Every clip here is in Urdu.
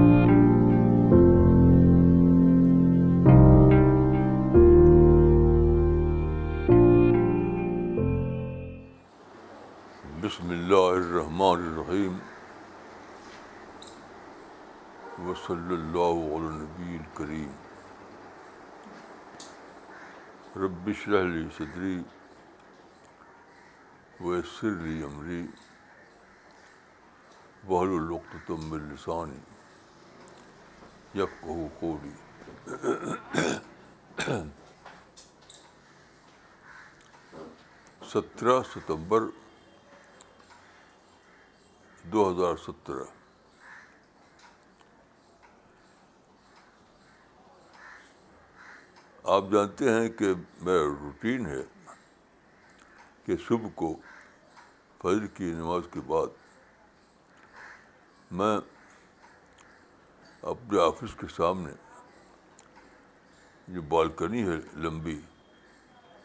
بسم اللہ الرحمن الرحیم وصلی اللہ علی نبی کریم رب اشرح لی صدری و سرلی عملی بحر القتم لسانی یا سترہ ستمبر دو ہزار سترہ آپ جانتے ہیں کہ میرا روٹین ہے کہ صبح کو فجر کی نماز کے بعد میں اپنے آفس کے سامنے جو بالکنی ہے لمبی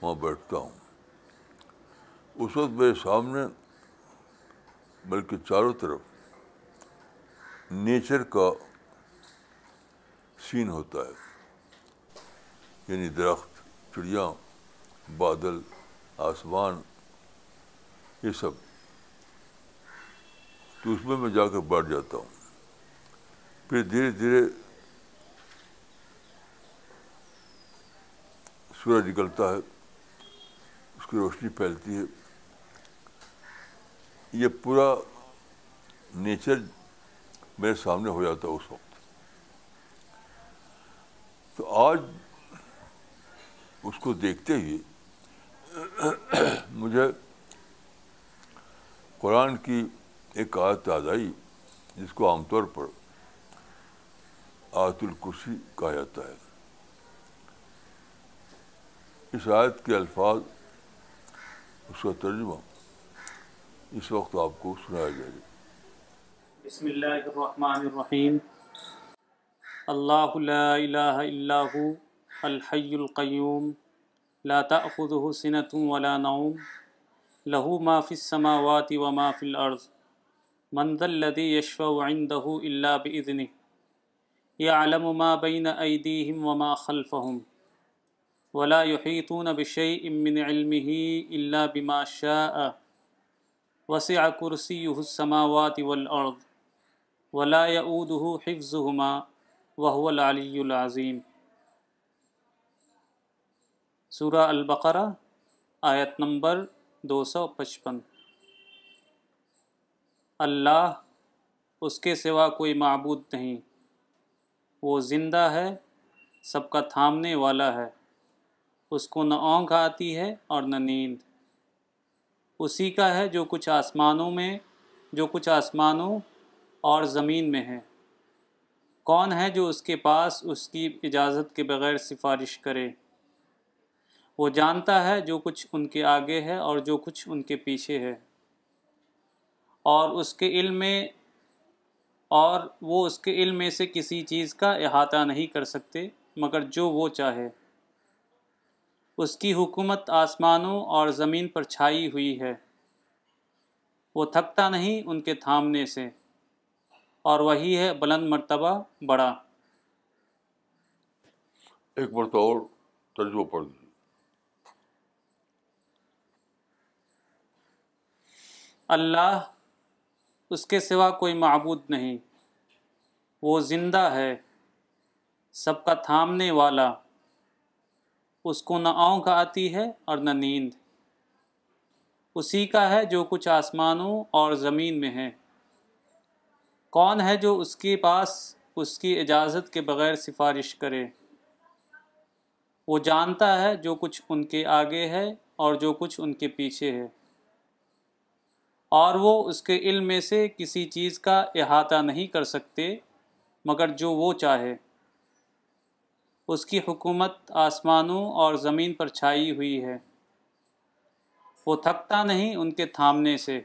وہاں بیٹھتا ہوں اس وقت میرے سامنے بلکہ چاروں طرف نیچر کا سین ہوتا ہے یعنی درخت چڑیا بادل آسمان یہ سب تو اس میں میں جا کر بیٹھ جاتا ہوں پھر دھیرے دھیرے سورج نکلتا ہے اس کی روشنی پھیلتی ہے یہ پورا نیچر میرے سامنے ہو جاتا ہے اس وقت تو آج اس کو دیکھتے ہوئے مجھے قرآن کی ایک یاد آئی جس کو عام طور پر الکرسی کہا جاتا ہے اس آیت کے الفاظ اس کا ترجمہ اس وقت آپ کو سنایا جائے گا بسم اللہ الرحمن الرحیم اللہ لا الہ الا ہو الحی القیوم لا تأخذه سنة ولا نوم له ما في السماوات وما في الأرض من ذا الذي يشفع عنده إلا بإذنه یعلم ما بین ایدیہم وما خلفہم ولا يحيطون بشيء من علمه إلا بما شاء وسع كرسيه السماوات والأرض ولا يؤوده حفظهما وهو العلي العظيم سورہ البقرہ آیت نمبر دو سو پچپن اللہ اس کے سوا کوئی معبود نہیں وہ زندہ ہے سب کا تھامنے والا ہے اس کو نہ اونگ آتی ہے اور نہ نیند اسی کا ہے جو کچھ آسمانوں میں جو کچھ آسمانوں اور زمین میں ہے کون ہے جو اس کے پاس اس کی اجازت کے بغیر سفارش کرے وہ جانتا ہے جو کچھ ان کے آگے ہے اور جو کچھ ان کے پیچھے ہے اور اس کے علم میں اور وہ اس کے علم میں سے کسی چیز کا احاطہ نہیں کر سکتے مگر جو وہ چاہے اس کی حکومت آسمانوں اور زمین پر چھائی ہوئی ہے وہ تھکتا نہیں ان کے تھامنے سے اور وہی ہے بلند مرتبہ بڑا ایک مرتبہ اور ترجمہ پڑھ اللہ اس کے سوا کوئی معبود نہیں وہ زندہ ہے سب کا تھامنے والا اس کو نہ آنکھ آتی ہے اور نہ نیند اسی کا ہے جو کچھ آسمانوں اور زمین میں ہے کون ہے جو اس کے پاس اس کی اجازت کے بغیر سفارش کرے وہ جانتا ہے جو کچھ ان کے آگے ہے اور جو کچھ ان کے پیچھے ہے اور وہ اس کے علم میں سے کسی چیز کا احاطہ نہیں کر سکتے مگر جو وہ چاہے اس کی حکومت آسمانوں اور زمین پر چھائی ہوئی ہے وہ تھکتا نہیں ان کے تھامنے سے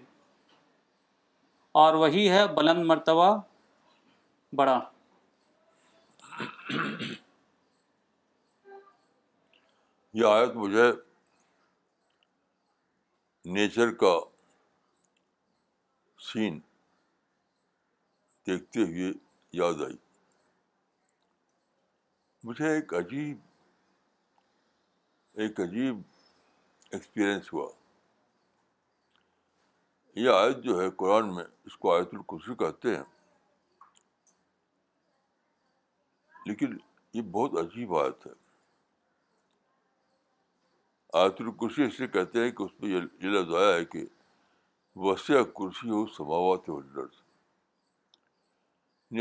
اور وہی ہے بلند مرتبہ بڑا یہ آیت مجھے نیچر کا سین دیکھتے ہوئے یاد آئی مجھے ایک عجیب ایک عجیب ایکسپیرئنس ہوا یہ آیت جو ہے قرآن میں اس کو آیت القرسی کہتے ہیں لیکن یہ بہت عجیب آیت ہے آیت القرسی اس لیے کہتے ہیں کہ اس میں یہ لفظ آیا ہے کہ وسیع کرسی ہو سماوات ہو لرز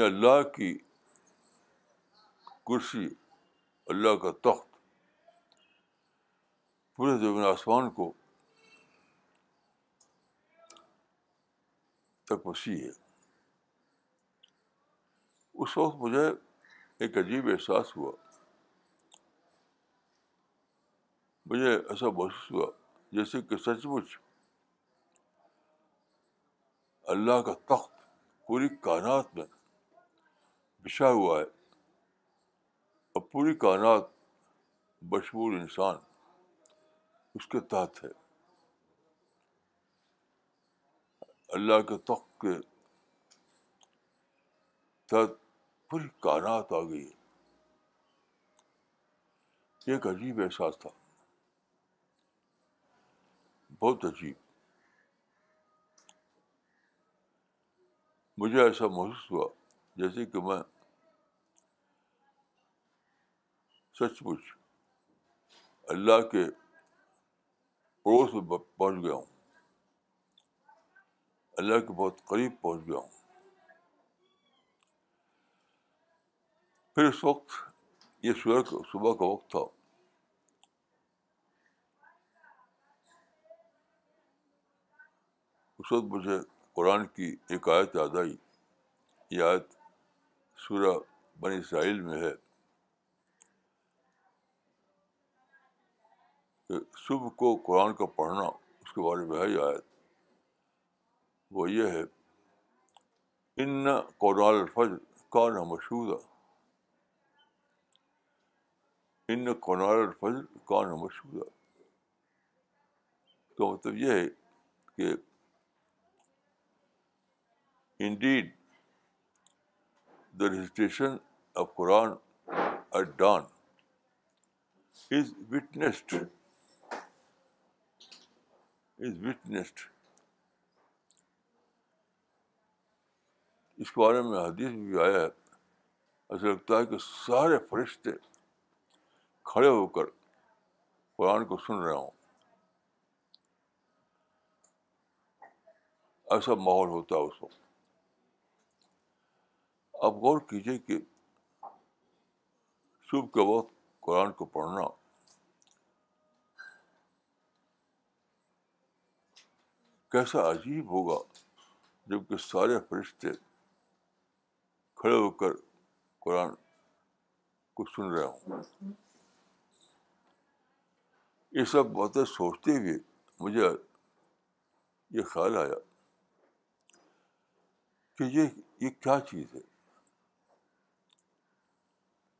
اللہ کی کرسی اللہ کا تخت پورے زمین آسمان کو تک وسیع ہے اس وقت مجھے ایک عجیب احساس ہوا مجھے ایسا محسوس ہوا جیسے کہ سچ مچ اللہ کا تخت پوری کائنات میں بچھا ہوا ہے اور پوری کائنات بشمول انسان اس کے تحت ہے اللہ کے تخت کے تحت پوری کائنات آ گئی ہے ایک عجیب احساس تھا بہت عجیب مجھے ایسا محسوس ہوا جیسے کہ میں سچ مچ اللہ کے پڑوس میں پہنچ گیا ہوں اللہ کے بہت قریب پہنچ گیا ہوں پھر اس وقت یہ صبح صبح کا وقت تھا اس وقت مجھے قرآن کی ایک آیت یاد آئی یہ آیت سورہ بن ساحل میں ہے صبح کو قرآن کا پڑھنا اس کے بارے میں ہے یہ آیت وہ یہ ہے ان نہ قرآن کا نہ مشہور ان نہ الفجر کا نہ مشہور تو مطلب یہ ہے کہ indeed the of Quran at dawn is witnessed is witnessed اس بارے میں حدیث بھی آیا ہے ایسا لگتا ہے کہ سارے فرشتے کھڑے ہو کر قرآن کو سن رہا ہوں ایسا ماحول ہوتا ہے اس وقت اب غور کیجیے کہ صبح کے وقت قرآن کو پڑھنا کیسا عجیب ہوگا جب کہ سارے فرشتے کھڑے ہو کر قرآن کو سن رہا ہوں یہ سب باتیں سوچتے ہوئے مجھے یہ خیال آیا کہ یہ یہ کیا چیز ہے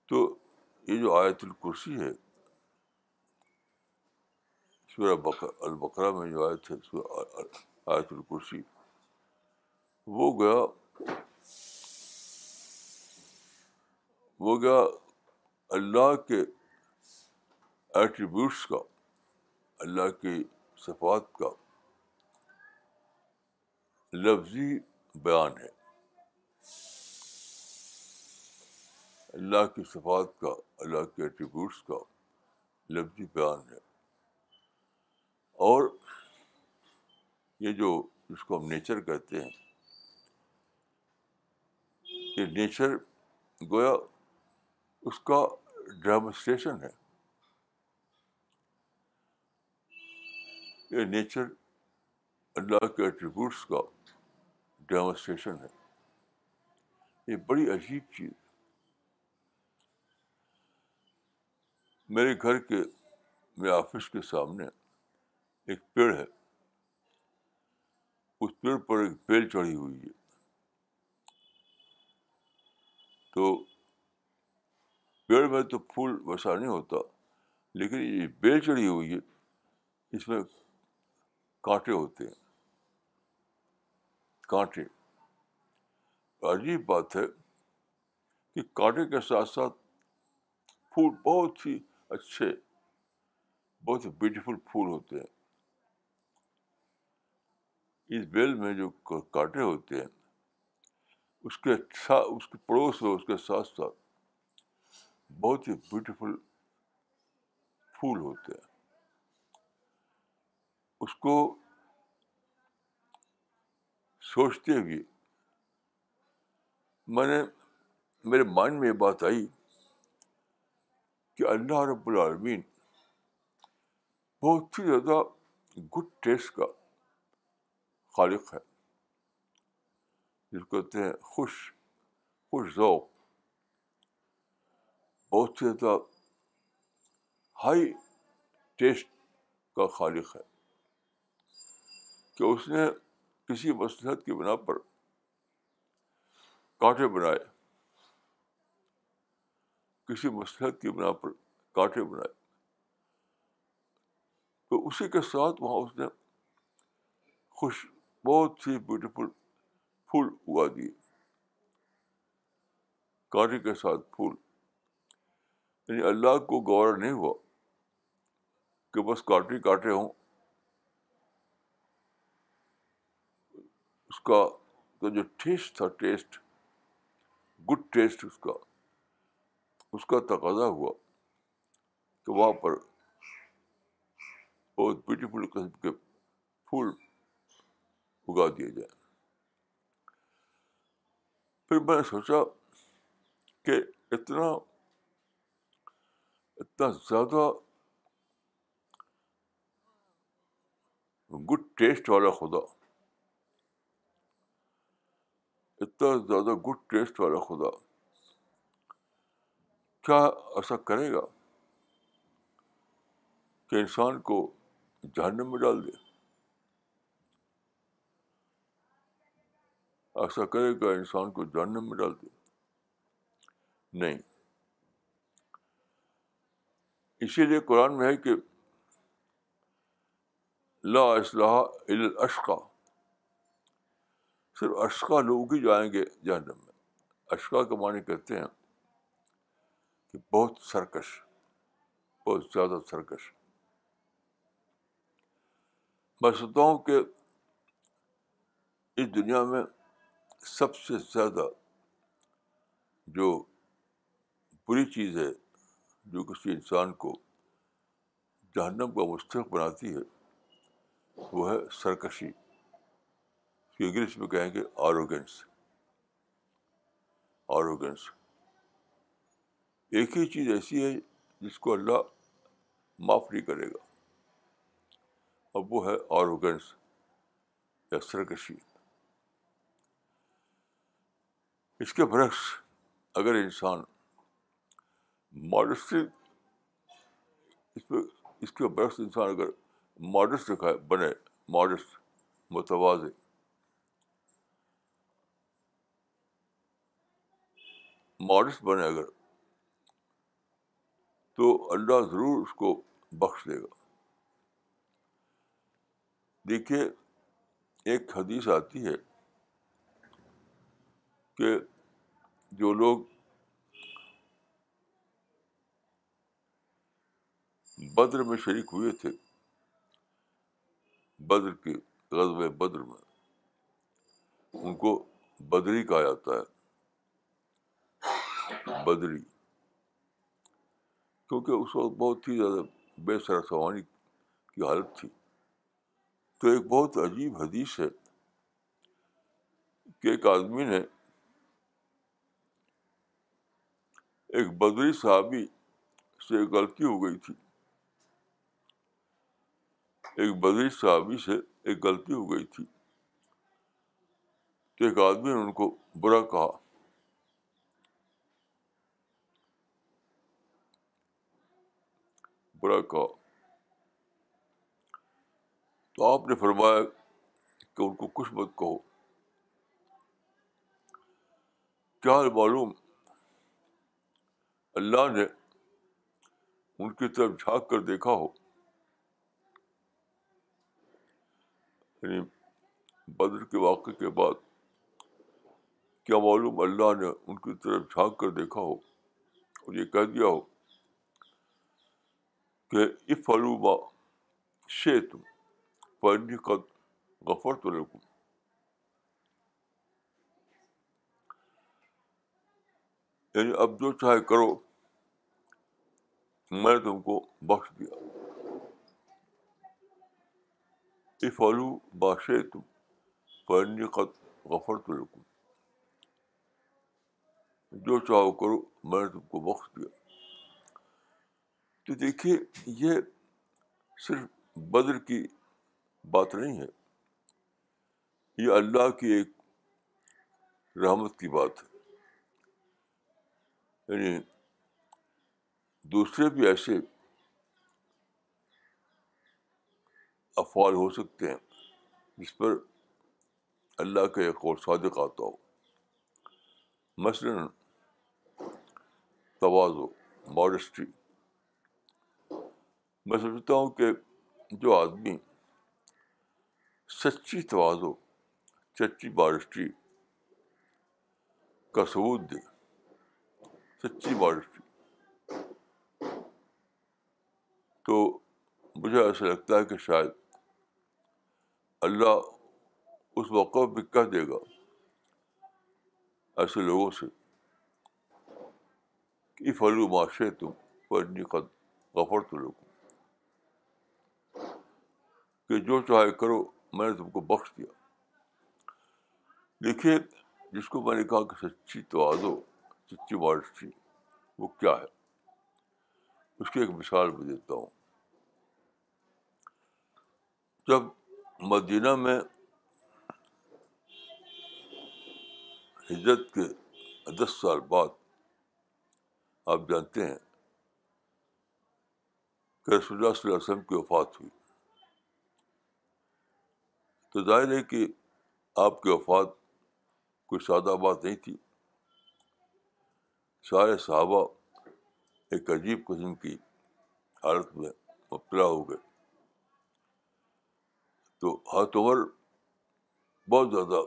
تو یہ جو آیت الکرسی ہے سورہ البقرا میں جو آیت ہے آیت الکرسی وہ گیا وہ گیا اللہ کے ایٹریبیوٹس کا اللہ کے صفات کا لفظی بیان ہے اللہ کی صفات کا اللہ کے ایٹریبیوٹس کا لفظی بیان ہے اور یہ جو جس کو ہم نیچر کہتے ہیں یہ نیچر گویا اس کا ڈیمونسٹریشن ہے یہ نیچر اللہ کے ایٹریبیوٹس کا ڈیمونسٹریشن ہے یہ بڑی عجیب چیز میرے گھر کے میرے آفس کے سامنے ایک پیڑ ہے اس پیڑ پر ایک بیل چڑھی ہوئی ہے تو پیڑ میں تو پھول ویسا نہیں ہوتا لیکن یہ بیل چڑھی ہوئی ہے اس میں کانٹے ہوتے ہیں کانٹے عجیب بات ہے کہ کانٹے کے ساتھ ساتھ پھول بہت ہی اچھے بہت ہی بیوٹیفل پھول ہوتے ہیں اس بیل میں جو کاٹے ہوتے ہیں اس کے ساتھ اس کے پڑوس میں اس کے ساتھ ساتھ بہت ہی بیوٹیفل پھول ہوتے ہیں اس کو سوچتے ہوئے میں نے میرے مائنڈ میں یہ بات آئی کہ اللہ رب العالمین بہت ہی زیادہ گڈ ٹیسٹ کا خالق ہے جس کو کہتے ہیں خوش خوش ذوق بہت ہی زیادہ ہائی ٹیسٹ کا خالق ہے کہ اس نے کسی مصلحت کی بنا پر کانٹے بنائے کسی مصلحت کی بنا پر کانٹے بنائے تو اسی کے ساتھ وہاں اس نے خوش بہت ہی بیوٹیفل پھول اگا دیے کانٹے کے ساتھ پھول یعنی اللہ کو گور نہیں ہوا کہ بس کاٹے کاٹے ہوں اس کا جو ٹیسٹ تھا ٹیسٹ گڈ ٹیسٹ اس کا اس کا تقاضا ہوا کہ وہاں پر بہت بیوٹیفل قسم کے پھول اگا دیے جائیں پھر میں نے سوچا کہ اتنا اتنا زیادہ گڈ ٹیسٹ والا خدا اتنا زیادہ گڈ ٹیسٹ والا خدا کیا ایسا کرے گا کہ انسان کو جہنم میں ڈال دے ایسا کرے گا انسان کو جہنم میں ڈال دے نہیں اسی لیے قرآن میں ہے کہ لا اصلاح الاشقا صرف اشقا لوگ ہی جائیں گے جہنم میں اشقا کا معنی کہتے ہیں بہت سرکش بہت زیادہ سرکش میں سوچتا ہوں کہ اس دنیا میں سب سے زیادہ جو بری چیز ہے جو کسی انسان کو جہنم کا مستحق بناتی ہے وہ ہے سرکشی انگلش میں کہیں گے آروگنس آروگنس ایک ہی چیز ایسی ہے جس کو اللہ معاف نہیں کرے گا اب وہ ہے یا سرکشی اس کے برعکس اگر انسان ماڈسٹ اس پہ اس کے برعکس انسان اگر ماڈسٹ دکھائے بنے ماڈسٹ متوازے ماڈسٹ بنے اگر تو اللہ ضرور اس کو بخش دے گا دیکھیے ایک حدیث آتی ہے کہ جو لوگ بدر میں شریک ہوئے تھے بدر کے غزب بدر میں ان کو بدری کہا جاتا ہے بدری کیونکہ اس وقت بہت ہی زیادہ بے سر سوانی کی حالت تھی تو ایک بہت عجیب حدیث ہے کہ ایک آدمی نے ایک بدری صحابی سے غلطی ہو گئی تھی ایک بدری صحابی سے ایک غلطی ہو گئی تھی تو ایک آدمی نے ان کو برا کہا برا کہا تو آپ نے فرمایا کہ ان کو کچھ مت کہو کیا معلوم اللہ نے ان کی طرف جھانک کر دیکھا ہو یعنی واقعے کے بعد کیا معلوم اللہ نے ان کی طرف جھانک کر دیکھا ہو اور یہ کہہ دیا ہو کہ اف الوا شی تم پڑھنے قد غفر تو لکم یعنی اب جو چاہے کرو میں نے تم کو بخش دیا اف الو با تم پڑنے قد غفر تو لکم جو چاہو کرو میں نے تم کو بخش دیا تو دیکھیے یہ صرف بدر کی بات نہیں ہے یہ اللہ کی ایک رحمت کی بات ہے یعنی دوسرے بھی ایسے افعال ہو سکتے ہیں جس پر اللہ کا ایک اور صادق آتا ہو مثلاً توازو ماڈسٹری میں سمجھتا ہوں کہ جو آدمی سچی توازو سچی بارشٹی کا ثبوت دے سچی بارشٹی تو مجھے ایسا لگتا ہے کہ شاید اللہ اس موقع پہ کہہ دے گا ایسے لوگوں سے کہ فلو معاشرے تم پر غفر تو لوگوں کہ جو چاہے کرو میں نے تم کو بخش دیا دیکھیے جس کو میں نے کہا کہ سچی تو آزو سچی مارسی وہ کیا ہے اس کی ایک مثال میں دیتا ہوں جب مدینہ میں ہجرت کے دس سال بعد آپ جانتے ہیں کہ رسول اللہ اللہ صلی علیہ وسلم کی وفات ہوئی تو ظاہر ہے کہ آپ کی وفات کوئی سادہ بات نہیں تھی سارے صحابہ ایک عجیب قسم کی حالت میں مبتلا ہو گئے تو ہاتھ عمر بہت زیادہ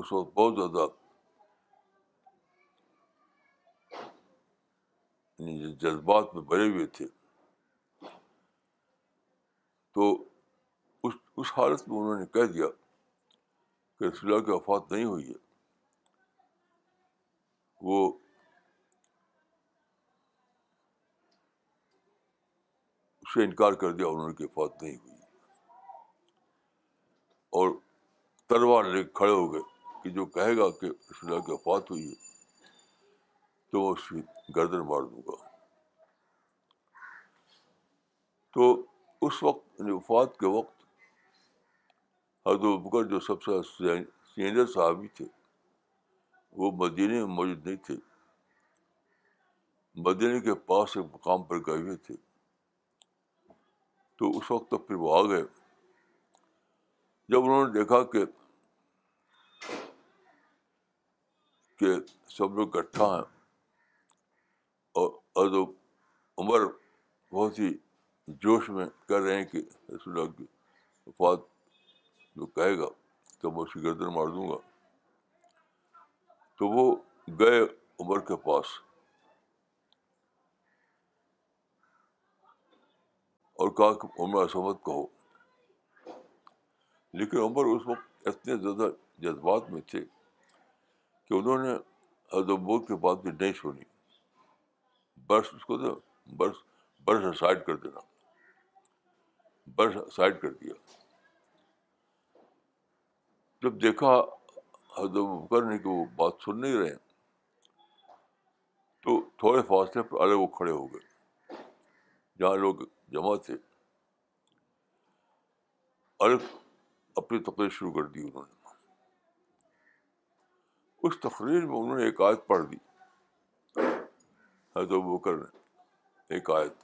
اس وقت بہت زیادہ یعنی جذبات میں بھرے ہوئے تھے تو اس اس حالت میں انہوں نے کہہ دیا کہ رسول اللہ کی وفات نہیں ہوئی ہے وہ اسے انکار کر دیا انہوں نے کہ وفات نہیں ہوئی اور تلوار لے کھڑے ہو گئے کہ جو کہے گا کہ رسول اللہ کی وفات ہوئی ہے تو میں اس کی گردن مار دوں گا تو اس وقت یعنی وفات کے وقت حضرت بکر جو سب سے سینئر صحابی تھے وہ مدینے میں موجود نہیں تھے مدینے کے پاس ایک مقام پر گئے ہوئے تھے تو اس وقت پھر وہ آ گئے جب انہوں نے دیکھا کہ کہ سب لوگ اکٹھا ہیں اور عمر بہت ہی جوش میں کر رہے ہیں کہ رسول اللہ وفات جو کہے گا تو میں اس کی گردن مار دوں گا تو وہ گئے عمر کے پاس اور کہا کہ عمر اسمت کہو لیکن عمر اس وقت اتنے زیادہ جذبات میں تھے کہ انہوں نے ادبور کے بات بھی نہیں سنی برس اس کو تو برس برس سائڈ کر دینا برس سائڈ کر دیا جب دیکھا حضرت بکر نے کہ وہ بات سن نہیں رہے تو تھوڑے فاصلے پر الگ وہ کھڑے ہو گئے جہاں لوگ جمع تھے الگ اپنی تقریر شروع کر دی انہوں نے اس تقریر میں انہوں نے ایک آیت پڑھ دی حضرت بکر نے ایک آیت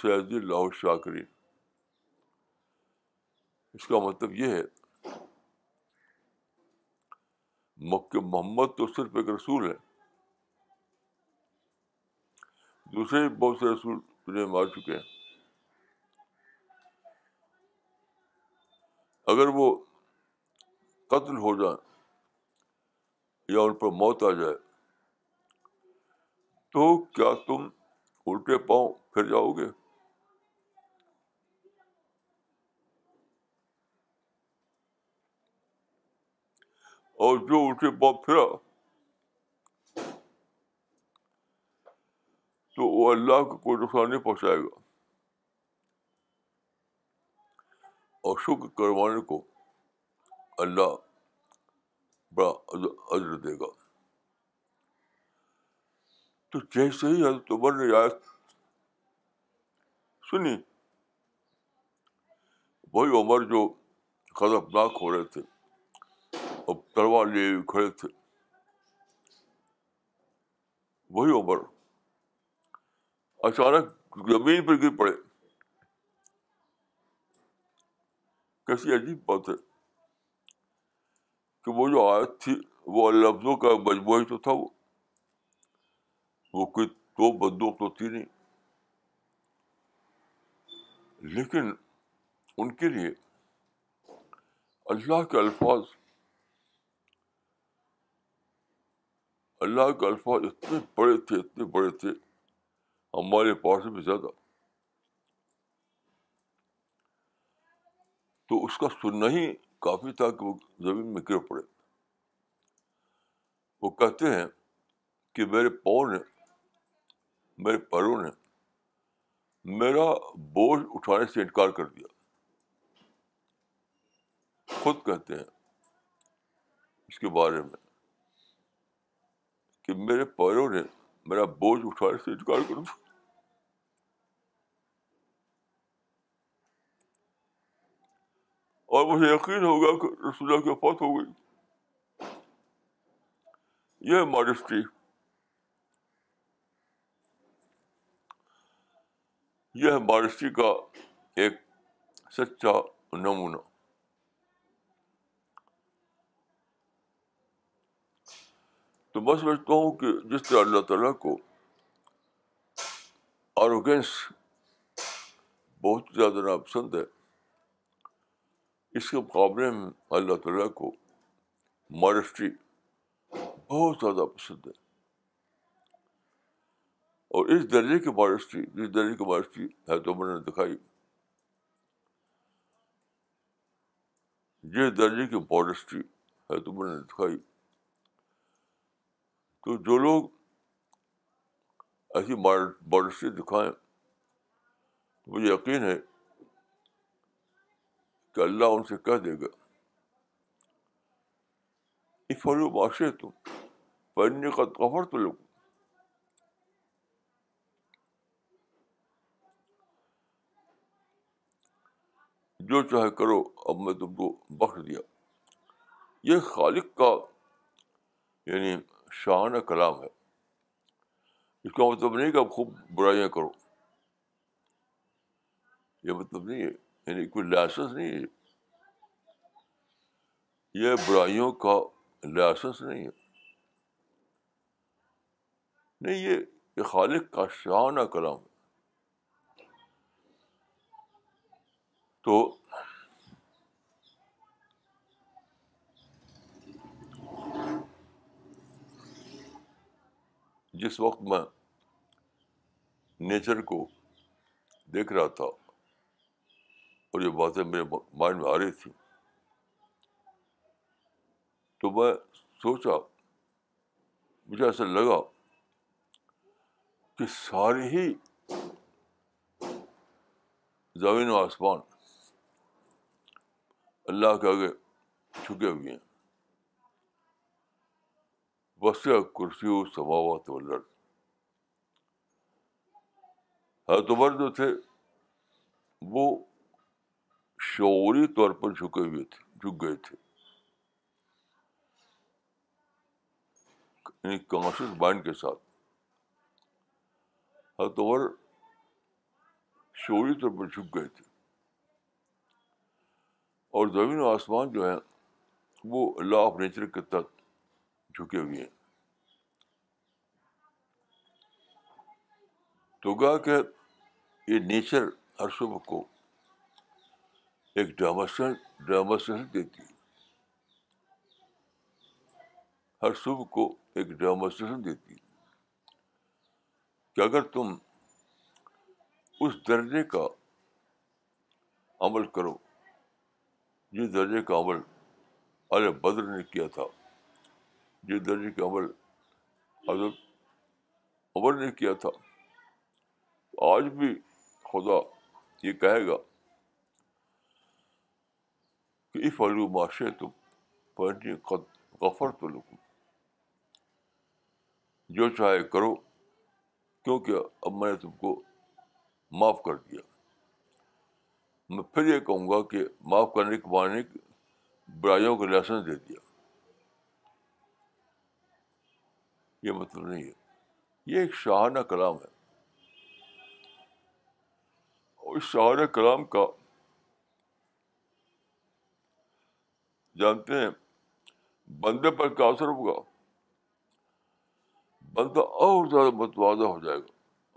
سید شاکرین اس کا مطلب یہ ہے مکہ محمد تو صرف ایک رسول ہے دوسرے بہت سے رسول تجھے مار چکے ہیں اگر وہ قتل ہو جائے یا ان پر موت آ جائے تو کیا تم الٹے پاؤں پھر جاؤ گے اور جو اٹھے باپ پھرا تو وہ اللہ کو کوئی نقصان نہیں پہنچائے گا اور شکر کروانے کو اللہ بڑا عزر دے گا تو جیسے ہی حضرت عمر نے آیت وہی عمر جو خطرناک ہو رہے تھے تلوار کھڑے تھے وہی عمر اچانک زمین پہ گر پڑے کیسی عجیب بات ہے کہ وہ جو آیت تھی وہ لفظوں کا مجموعی تو تھا وہ کوئی تو بندوق تو تھی نہیں لیکن ان کے لیے اللہ کے الفاظ اللہ کے الفاظ اتنے بڑے تھے اتنے بڑے تھے ہمارے پاس بھی زیادہ تو اس کا سننا ہی کافی تھا کہ وہ زمین میں گر پڑے وہ کہتے ہیں کہ میرے پاؤں نے میرے پیروں نے میرا بوجھ اٹھانے سے انکار کر دیا خود کہتے ہیں اس کے بارے میں کہ میرے پیروں نے میرا بوجھ اٹھانے سے انکار کر دیا اور مجھے ہو ہوگا کہ رسول کی فوت ہو گئی یہ ماڈسٹری یہ ہے مارسی کا ایک سچا نمونہ تو میں سمجھتا ہوں کہ جس طرح اللہ تعالیٰ کو آروگینس بہت زیادہ ناپسند ہے اس کے مقابلے میں اللہ تعالیٰ کو مارسٹری بہت زیادہ پسند ہے اور اس درجے کی بارش تھی جس درجے کی بارش تھی ہے تو میں نے دکھائی جس درجے کی بارش تھی ہے میں نے دکھائی تو جو لوگ ایسی بارشی دکھائیں مجھے یقین ہے کہ اللہ ان سے کہہ دے گا فلو معاشرے تم پڑنے کا کفر تو لوگ جو چاہے کرو اب میں تم کو بخش دیا یہ خالق کا یعنی شاہانہ کلام ہے اس کا مطلب نہیں کہ اب خوب برائیاں کرو یہ مطلب نہیں ہے یعنی کوئی لائسنس نہیں ہے یہ برائیوں کا لائسنس نہیں ہے نہیں یہ خالق کا شاہانہ کلام ہے تو جس وقت میں نیچر کو دیکھ رہا تھا اور یہ باتیں میرے مائنڈ میں آ رہی تھیں تو میں سوچا مجھے ایسا لگا کہ سارے ہی زمین و آسمان اللہ کے آگے چھکے ہوئے ہیں بس کرسی و سماوات ولر حضرت عمر جو تھے وہ شعوری طور پر جھکے ہوئے تھے جھک گئے تھے یعنی کانشیس مائنڈ کے ساتھ حضرت عمر شعوری طور پر جھک گئے تھے اور زمین و آسمان جو ہیں وہ لا آف نیچر کے تک جھکے ہوئے ہیں تو گا کہ یہ نیچر ہر صبح کو ایک ڈرامسن ڈرامسن دیتی ہے ہر صبح کو ایک ڈرامسن دیتی ہے کہ اگر تم اس درجے کا عمل کرو جس درجے کا عمل عل بدر نے کیا تھا جس درجے کا عمل عمر نے کیا تھا آج بھی خدا یہ کہے گا کہ اف علو معاشرے تم پہ غفر تو لکو جو چاہے کرو کیونکہ اب میں نے تم کو معاف کر دیا میں پھر یہ کہوں گا کہ معاف کرنے کے معنی برائیوں کو لائسنس دے دیا یہ مطلب نہیں ہے یہ ایک شاہانہ کلام ہے اور اس شاہانہ کلام کا جانتے ہیں بندے پر کیا اثر ہوگا بندہ اور زیادہ متوازہ ہو جائے گا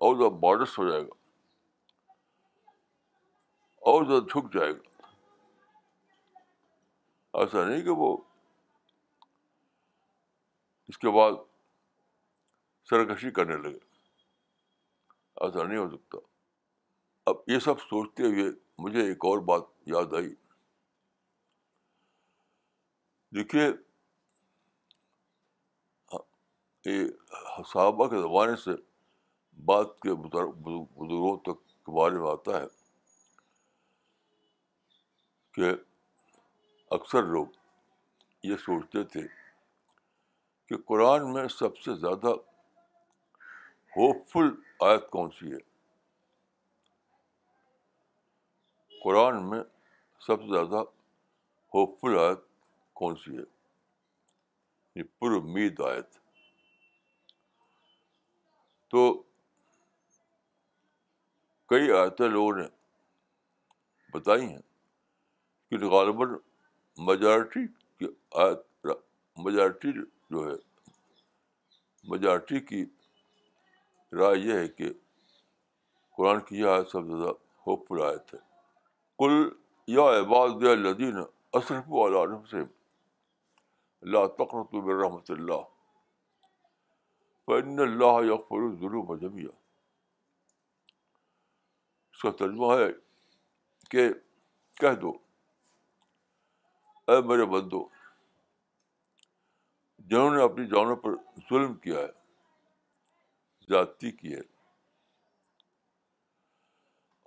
اور زیادہ ماڈس ہو جائے گا اور زیادہ جھک جائے گا ایسا نہیں کہ وہ اس کے بعد سرکشی کرنے لگے ایسا نہیں ہو سکتا اب یہ سب سوچتے ہوئے مجھے ایک اور بات یاد آئی دیکھیے صحابہ کے زمانے سے بات کے بزرگوں تک کے بارے میں آتا ہے کہ اکثر لوگ یہ سوچتے تھے کہ قرآن میں سب سے زیادہ ہوپ فل آیت کون سی ہے قرآن میں سب سے زیادہ ہوپ فل آیت کون سی ہے یہ پر امید آیت تو کئی آیتیں لوگوں نے بتائی ہیں غالباً میجارٹی کی میجارٹی جو ہے میجارٹی کی رائے یہ ہے کہ قرآن کی یہ آیت سب سے زیادہ ہوپ فل آیت ہے کل یا احباز دیہ لدین اشرف الحم سے اللہ تقرۃ الرحمۃ اللہ فن اللہ یقر الظلم جمیا اس کا ترجمہ ہے کہ کہہ دو اے میرے بندو جنہوں نے اپنی جانوں پر ظلم کیا ہے زیادتی کی ہے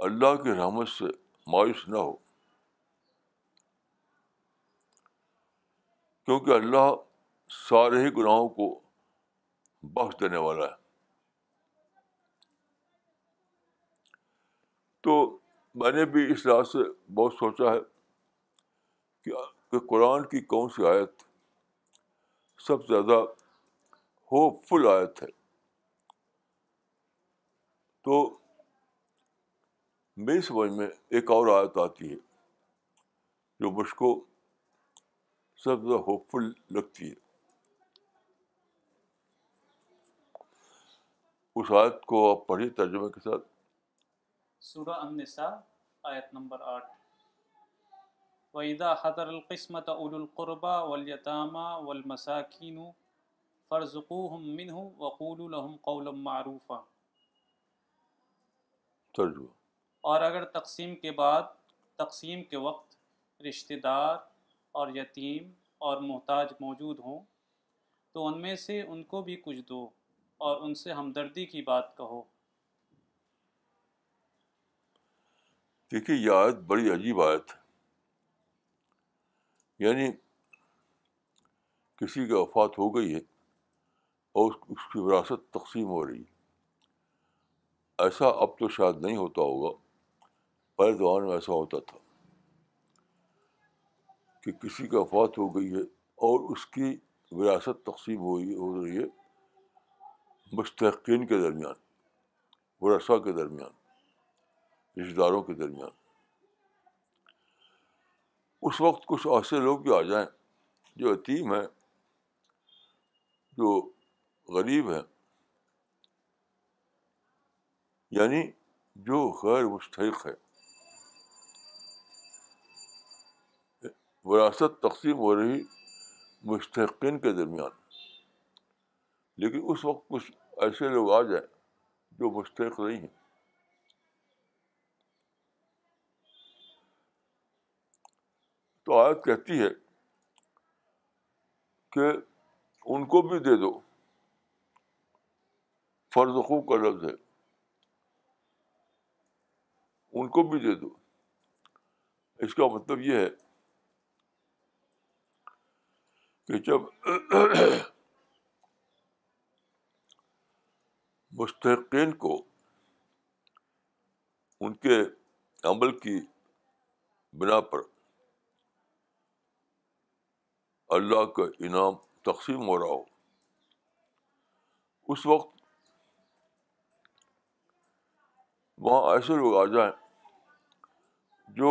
اللہ کی رحمت سے مایوس نہ ہو کیونکہ اللہ سارے ہی گناہوں کو بخش دینے والا ہے تو میں نے بھی اس لحاظ سے بہت سوچا ہے کہ کہ قرآن کی کون سی آیت سب سے زیادہ ہوپ فل آیت ہے تو میری سمجھ میں ایک اور آیت آتی ہے جو مجھ کو سب سے زیادہ ہوپ فل لگتی ہے اس آیت کو آپ پڑھیے ترجمے کے ساتھ سورہ النساء آیت نمبر آٹھ ویدا حضر القسمت اول القربہ ولیتامہ و المساکین فرزکو من وقول الحم قول ترجمہ اور اگر تقسیم کے بعد تقسیم کے وقت رشتہ دار اور یتیم اور محتاج موجود ہوں تو ان میں سے ان کو بھی کچھ دو اور ان سے ہمدردی کی بات کہو دیکھیے یہ آیت بڑی عجیب آیت ہے یعنی کسی کی وفات ہو گئی ہے اور اس کی وراثت تقسیم ہو رہی ہے ایسا اب تو شاید نہیں ہوتا ہوگا پہلے زبان میں ایسا ہوتا تھا کہ کسی کی وفات ہو گئی ہے اور اس کی وراثت تقسیم ہوئی ہو رہی ہے مستحقین کے درمیان ورثہ کے درمیان رشتہ داروں کے درمیان اس وقت کچھ ایسے لوگ بھی آ جائیں جو یتیم ہیں جو غریب ہیں یعنی جو غیر مستحق ہے وراثت تقسیم ہو رہی مستحقین کے درمیان لیکن اس وقت کچھ ایسے لوگ آ جائیں جو مستحق نہیں ہیں تو آیت کہتی ہے کہ ان کو بھی دے دو فرض خوب کا لفظ ہے ان کو بھی دے دو اس کا مطلب یہ ہے کہ جب مستحقین کو ان کے عمل کی بنا پر اللہ کا انعام تقسیم ہو رہا ہو اس وقت وہاں ایسے لوگ آ جائیں جو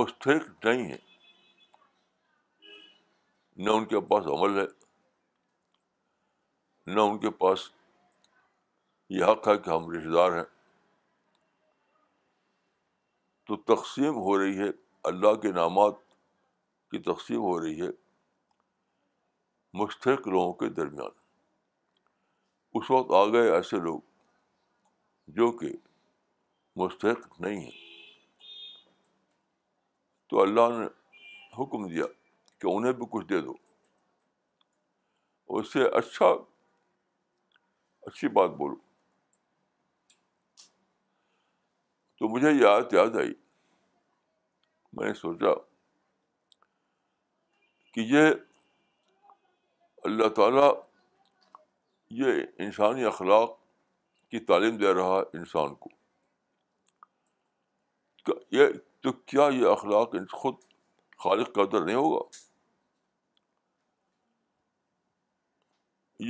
مستحق نہیں ہیں نہ ان کے پاس عمل ہے نہ ان کے پاس یہ حق ہے کہ ہم رشتے دار ہیں تو تقسیم ہو رہی ہے اللہ کے نامات کی تقسیم ہو رہی ہے مشترق لوگوں کے درمیان اس وقت آ گئے ایسے لوگ جو کہ مستحق نہیں ہیں تو اللہ نے حکم دیا کہ انہیں بھی کچھ دے دو اس سے اچھا اچھی بات بولو تو مجھے یاد یاد آئی میں نے سوچا کہ یہ اللہ تعالیٰ یہ انسانی اخلاق کی تعلیم دے رہا ہے انسان کو یہ تو کیا یہ اخلاق خود خالق قدر نہیں ہوگا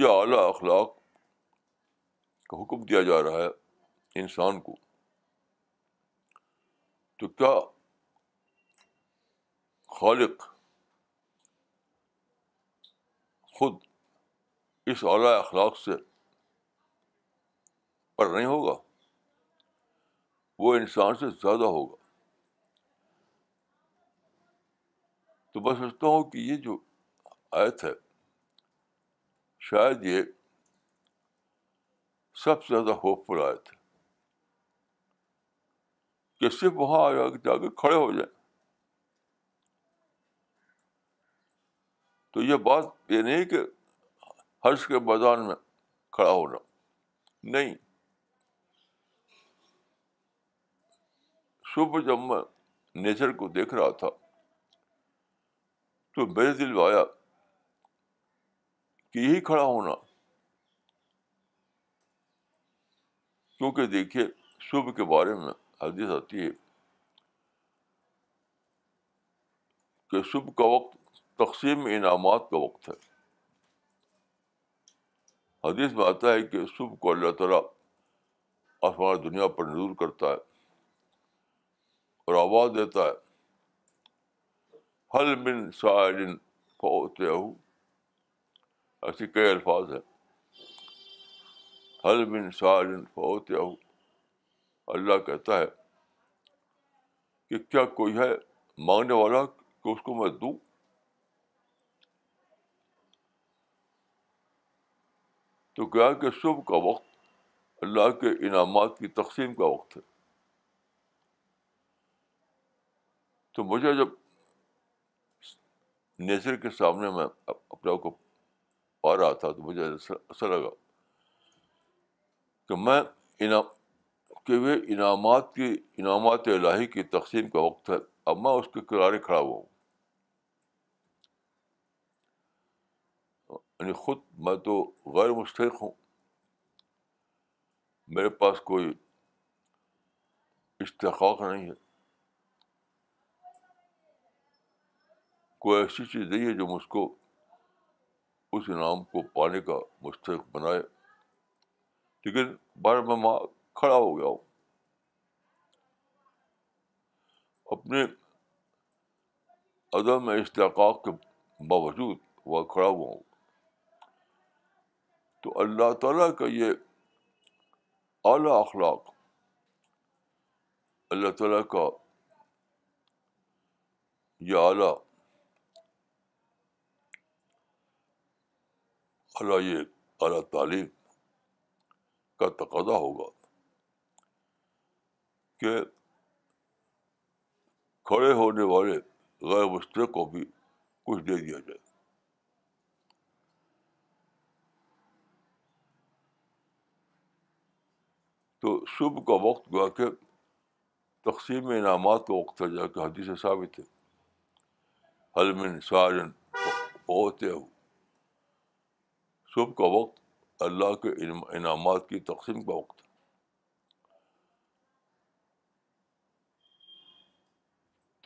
یہ اعلیٰ اخلاق کا حکم دیا جا رہا ہے انسان کو تو کیا خالق خود اس اعلیٰ اخلاق سے پر نہیں ہوگا وہ انسان سے زیادہ ہوگا تو میں سوچتا ہوں کہ یہ جو آیت ہے شاید یہ سب سے زیادہ ہوپ فل آیت ہے کہ صرف وہاں جا کے کھڑے ہو جائیں تو یہ بات یہ نہیں کہ حج کے میدان میں کھڑا ہونا نہیں صبح جب میں نیچر کو دیکھ رہا تھا تو میرے دل آیا کہ یہی کھڑا ہونا کیونکہ دیکھیے صبح کے بارے میں حدیث آتی ہے کہ صبح کا وقت تقسیم انعامات کا وقت ہے حدیث میں آتا ہے کہ صبح کو اللہ تعالیٰ آسمان دنیا پر نظور کرتا ہے اور آواز دیتا ہے حل من سارن فوت ایسے کئی الفاظ ہیں حل من سارن فوت اللہ کہتا ہے کہ کیا کوئی ہے مانگنے والا کہ اس کو میں دوں تو گیا کہ صبح کا وقت اللہ کے انعامات کی تقسیم کا وقت ہے تو مجھے جب نیچر کے سامنے میں اپنے آپ کو پا رہا تھا تو مجھے ایسا لگا کہ میں انعام کہ وہ انعامات کی انعامات الہی کی تقسیم کا وقت ہے اب میں اس کے کرارے کھڑا ہوا ہوں یعنی خود میں تو غیر مستحق ہوں میرے پاس کوئی اشتقاق نہیں ہے کوئی ایسی چیز نہیں ہے جو مجھ کو اس انعام کو پانے کا مستحق بنائے لیکن بار میں ماں کھڑا ہو گیا ہوں اپنے عدم استحقاق کے باوجود وہ کھڑا ہوا ہوں تو اللہ تعالیٰ کا یہ اعلیٰ اخلاق اللہ تعالیٰ کا یہ اعلیٰ اعلیٰ یہ اعلیٰ تعلیم کا تقاضا ہوگا کہ کھڑے ہونے والے غیر مسلم کو بھی کچھ دے دیا جائے تو صبح کا وقت کہ تقسیم انعامات کا وقت تھا جا کے حدیث ثابت ہے حلمن صبح کا وقت اللہ کے انعامات کی تقسیم کا وقت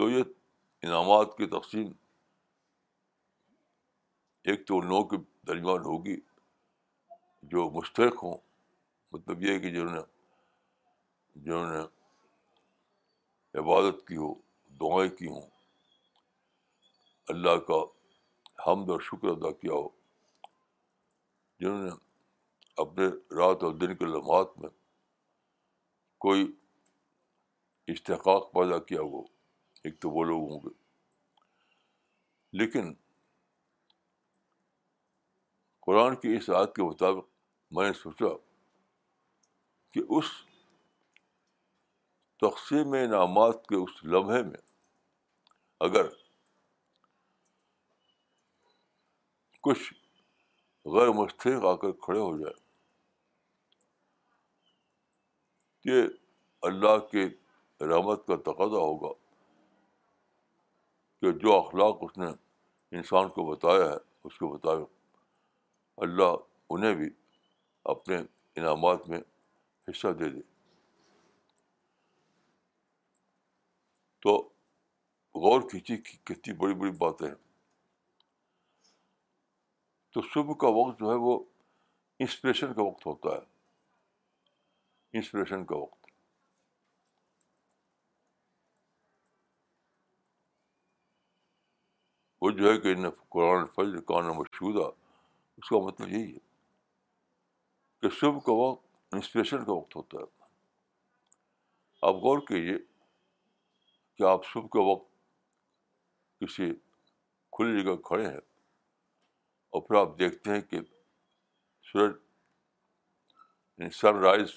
تو یہ انعامات کی تقسیم ایک تو نو کے درمیان ہوگی جو مشترک ہوں مطلب یہ کہ جنہوں نے جنہوں نے عبادت کی ہو دعائیں کی ہوں اللہ کا حمد اور شکر ادا کیا ہو جنہوں نے اپنے رات اور دن کے لمحات میں کوئی اشتقاق پیدا کیا ہو ایک تو وہ لوگ ہوں گے لیکن قرآن کی اس آیت کے مطابق میں نے سوچا کہ اس تقسیم انعامات کے اس لمحے میں اگر کچھ غیر مستحق آ کر کھڑے ہو جائے کہ اللہ کے رحمت کا تقاضا ہوگا کہ جو اخلاق اس نے انسان کو بتایا ہے اس کے مطابق اللہ انہیں بھی اپنے انعامات میں حصہ دے دے تو غور کہ کتنی بڑی بڑی باتیں ہیں تو صبح کا وقت جو ہے وہ انسپریشن کا وقت ہوتا ہے انسپریشن کا وقت وہ جو ہے کہ قرآن فضل کان مشہورہ اس کا مطلب یہی ہے کہ صبح کا وقت انسپریشن کا وقت ہوتا ہے آپ غور کیجیے کہ آپ صبح کے وقت کسی کھلی جگہ کھڑے ہیں اور پھر آپ دیکھتے ہیں کہ سورج سن رائز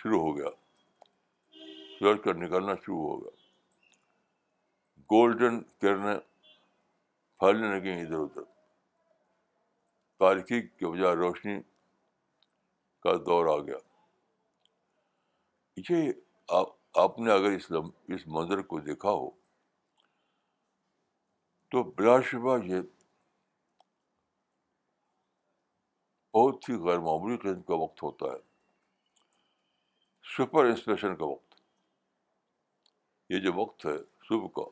شروع ہو گیا سورج کا نکلنا شروع ہو گیا گولڈن کرنے پھیلنے لگی ادھر ادھر تاریخی کے بجائے روشنی کا دور آ گیا یہ آپ آپ نے اگر اس لم اس منظر کو دیکھا ہو تو بلا شبہ یہ بہت ہی غیر معمولی قسم کا وقت ہوتا ہے سپر انسپریشن کا وقت یہ جو وقت ہے صبح کا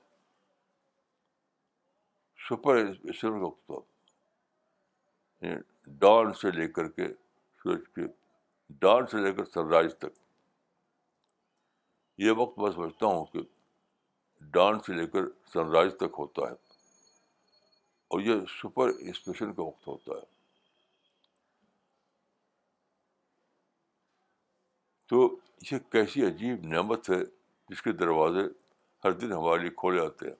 سپر انسپریشن کا وقت یعنی ڈان سے لے کر کے سورج کے ڈان سے لے کر رائز تک یہ وقت میں سمجھتا ہوں کہ ڈان سے لے کر سن رائز تک ہوتا ہے اور یہ سپر اسپیشل کا وقت ہوتا ہے تو یہ کیسی عجیب نعمت ہے جس کے دروازے ہر دن ہمارے لیے کھولے آتے ہیں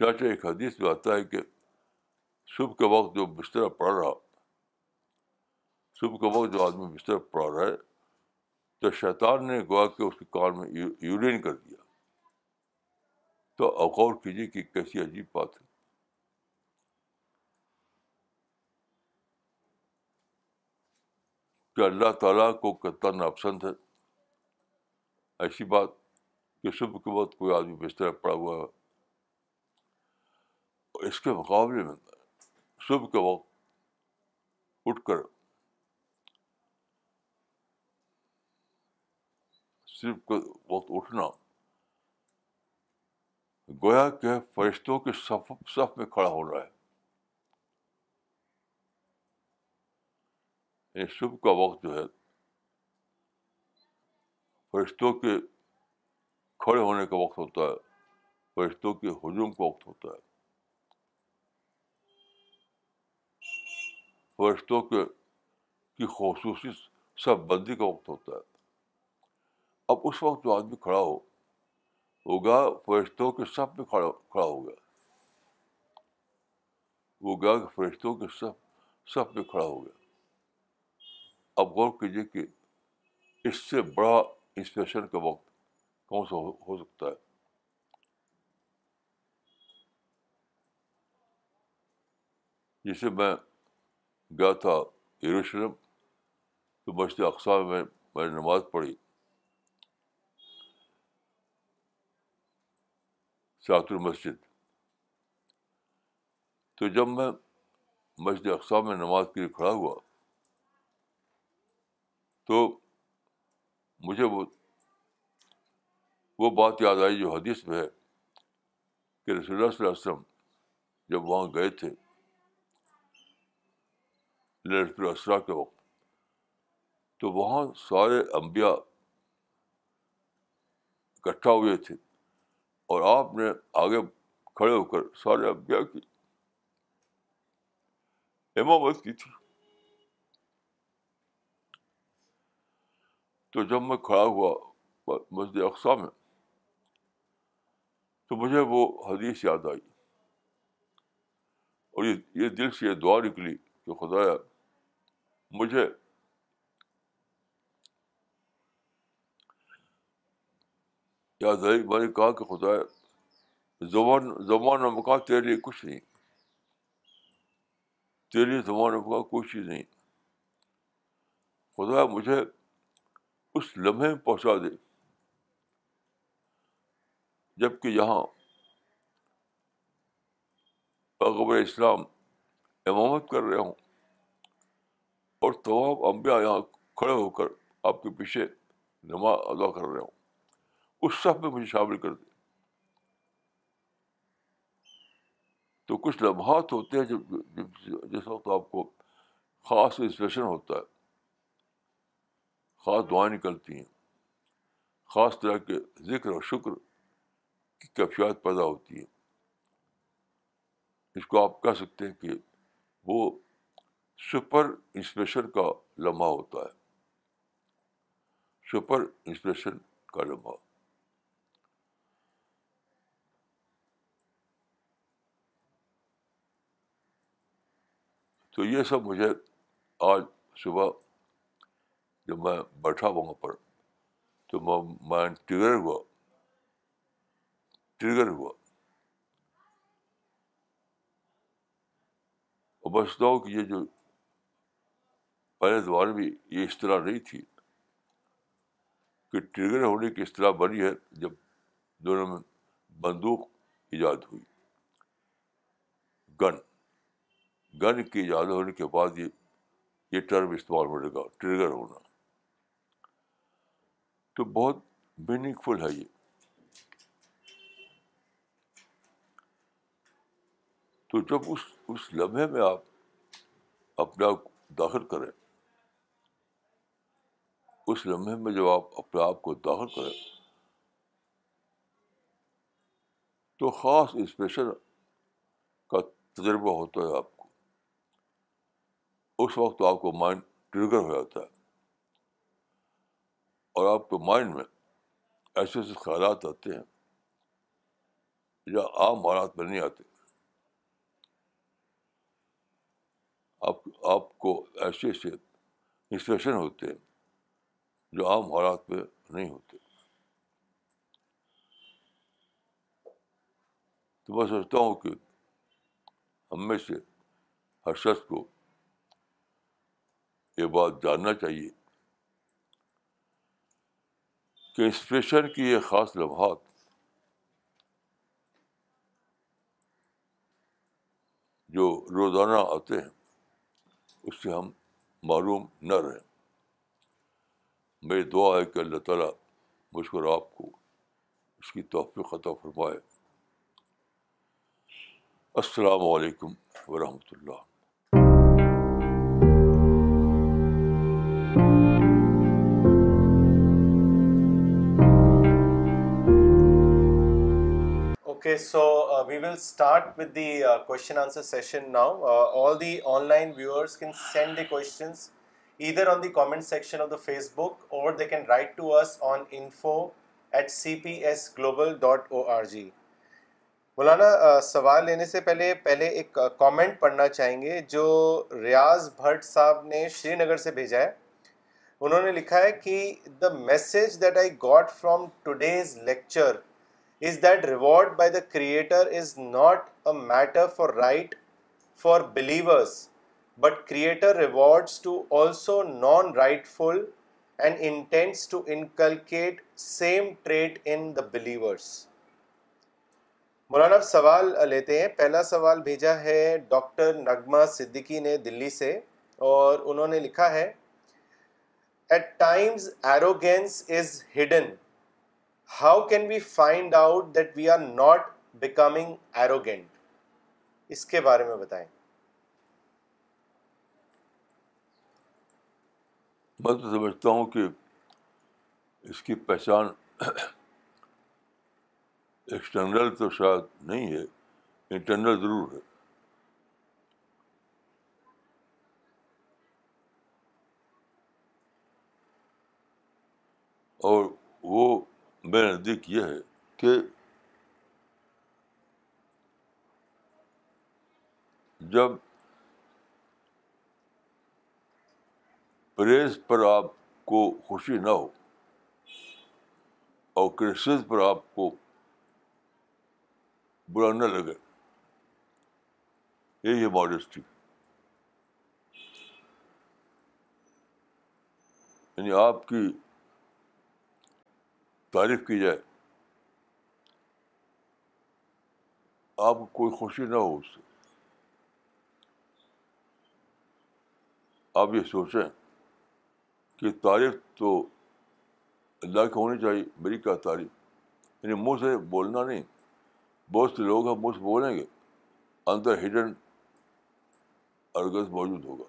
چاچا ایک حدیث میں آتا ہے کہ صبح کے وقت جو بستر پڑ رہا صبح کے وقت جو آدمی بستر پڑا رہا ہے تو شیطان نے گوا کے اس کے کان میں یورین کر دیا تو غور کیجیے کہ کیسی عجیب بات ہے کہ اللہ تعالیٰ کو کتنا ناپسند ہے ایسی بات کہ صبح کے وقت کوئی آدمی بستر پڑا ہوا ہے اس کے مقابلے میں صبح کے وقت اٹھ کر صرف کا وقت اٹھنا گویا کہ فرشتوں کے صف صف میں کھڑا ہو رہا ہے یعنی صبح کا وقت جو ہے فرشتوں کے کھڑے ہونے کا وقت ہوتا ہے فرشتوں کے ہجوم کا وقت ہوتا ہے فرشتوں کے کی خصوصی سب بندی کا وقت ہوتا ہے اب اس وقت جو آدمی کھڑا ہو وہ فرشتوں کے سب میں کھڑا ہو گیا وہ گیا کہ فرشتوں کے سب سب میں کھڑا ہو گیا اب غور کیجیے کہ اس سے بڑا انسپریشن کا وقت کون سا ہو سکتا ہے جیسے میں گیا تھا یروشلم تو بجتے اقسام میں میں نے نماز پڑھی سیاحت المسجد تو جب میں مسجد اقسام میں نماز کے لیے کھڑا ہوا تو مجھے وہ وہ بات یاد آئی جو حدیث میں ہے کہ رسول اللہ اللہ صلی علیہ وسلم جب وہاں گئے تھے للت الاسرا کے وقت تو وہاں سارے انبیاء اکٹھا ہوئے تھے اور آپ نے آگے کھڑے ہو کر سارے اب کی امامت کی تھی تو جب میں کھڑا ہوا مسجد اقسا میں تو مجھے وہ حدیث یاد آئی اور یہ دل سے یہ دعا نکلی کہ خدایا مجھے یا ظہیر بھائی کہا کہ خدا زبان زبان و مکان تیرے لیے کچھ نہیں تیرے لیے زبان و مکان کوئی چیز نہیں خدا مجھے اس لمحے میں پہنچا دے جب کہ یہاں پیغبر اسلام امامت کر رہے ہوں اور تمام امبیا یہاں کھڑے ہو کر آپ کے پیچھے نماز ادا کر رہے ہوں اس سب میں مجھے شامل کر دے تو کچھ لمحات ہوتے ہیں جب جب جس وقت آپ کو خاص انسپریشن ہوتا ہے خاص دعائیں نکلتی ہیں خاص طرح کے ذکر اور شکر کی کیفیات پیدا ہوتی ہیں اس کو آپ کہہ سکتے ہیں کہ وہ سپر انسپریشن کا لمحہ ہوتا ہے سپر انسپریشن کا لمحہ تو یہ سب مجھے آج صبح جب میں بیٹھا وہاں پر تو میں ٹریگر ہوا ٹریگر ہوا اور ہوں کہ یہ جو پہلے دوار بھی یہ اس طرح نہیں تھی کہ ٹریگر ہونے کی اس طرح بنی ہے جب دونوں میں بندوق ایجاد ہوئی گن گن کی زیادہ ہونے کے بعد یہ یہ ٹرم استعمال ہونے کا ٹریگر ہونا تو بہت میننگ فل ہے یہ تو جب اس اس لمحے میں آپ اپنے آپ داخل کریں اس لمحے میں جب آپ اپنے آپ کو داخل کریں تو خاص اسپیشل کا تجربہ ہوتا ہے آپ کو اس وقت آپ کو مائنڈ ٹرگر ہو جاتا ہے اور آپ کے مائنڈ میں ایسے ایسے خیالات آتے ہیں جو عام حالات میں نہیں آتے آپ آپ کو ایسے ایسے انسپریشن ہوتے ہیں جو عام حالات میں نہیں ہوتے تو میں سوچتا ہوں کہ ہم میں سے ہر شخص کو یہ بات جاننا چاہیے کہ انسپریشن کی یہ خاص لمحات جو روزانہ آتے ہیں اس سے ہم معلوم نہ رہیں میری دعا ہے کہ اللہ تعالیٰ مجھ کو آپ کو اس کی توفیق خطا فرمائے السلام علیکم ورحمۃ اللہ so we will start with the Q answer session now all the online viewers can send the comment section of the Facebook over they can write to on info at C P S global dot O R G مولانا سوال لینے سے پہلے پہلے ایک کامنٹ پڑھنا چاہیں گے جو ریاض بھٹ صاحب نے شری نگر سے بھیجا ہے انہوں نے لکھا ہے کہ the message that I got from today's lecture is that reward by the creator is not a matter for right for believers but creator rewards to also non rightful and to inculcate same treat in the believers Maulana سوال لیتے ہیں پہلا سوال بھیجا ہے ڈاکٹر نغمہ صدیقی نے دلی سے اور انہوں نے لکھا ہے at times arrogance is hidden how can we find out that we are not becoming arrogant اس کے بارے میں بتائیں میں تو سمجھتا ہوں کہ اس کی پہچان ایکسٹرنل تو شاید نہیں ہے انٹرنل ضرور ہے اور وہ میرے نزدیک یہ ہے کہ جب پریز پر آپ کو خوشی نہ ہو اور کرسز پر آپ کو برا نہ لگے یہی ہے ماڈیسٹی یعنی آپ کی تعریف کی جائے آپ کو کوئی خوشی نہ ہو اس سے آپ یہ سوچیں کہ تعریف تو اللہ کی ہونی چاہیے میری کیا تعریف یعنی منہ سے بولنا نہیں بہت سے لوگ ہیں منہ سے بولیں گے اندر ہڈن ارگز موجود ہوگا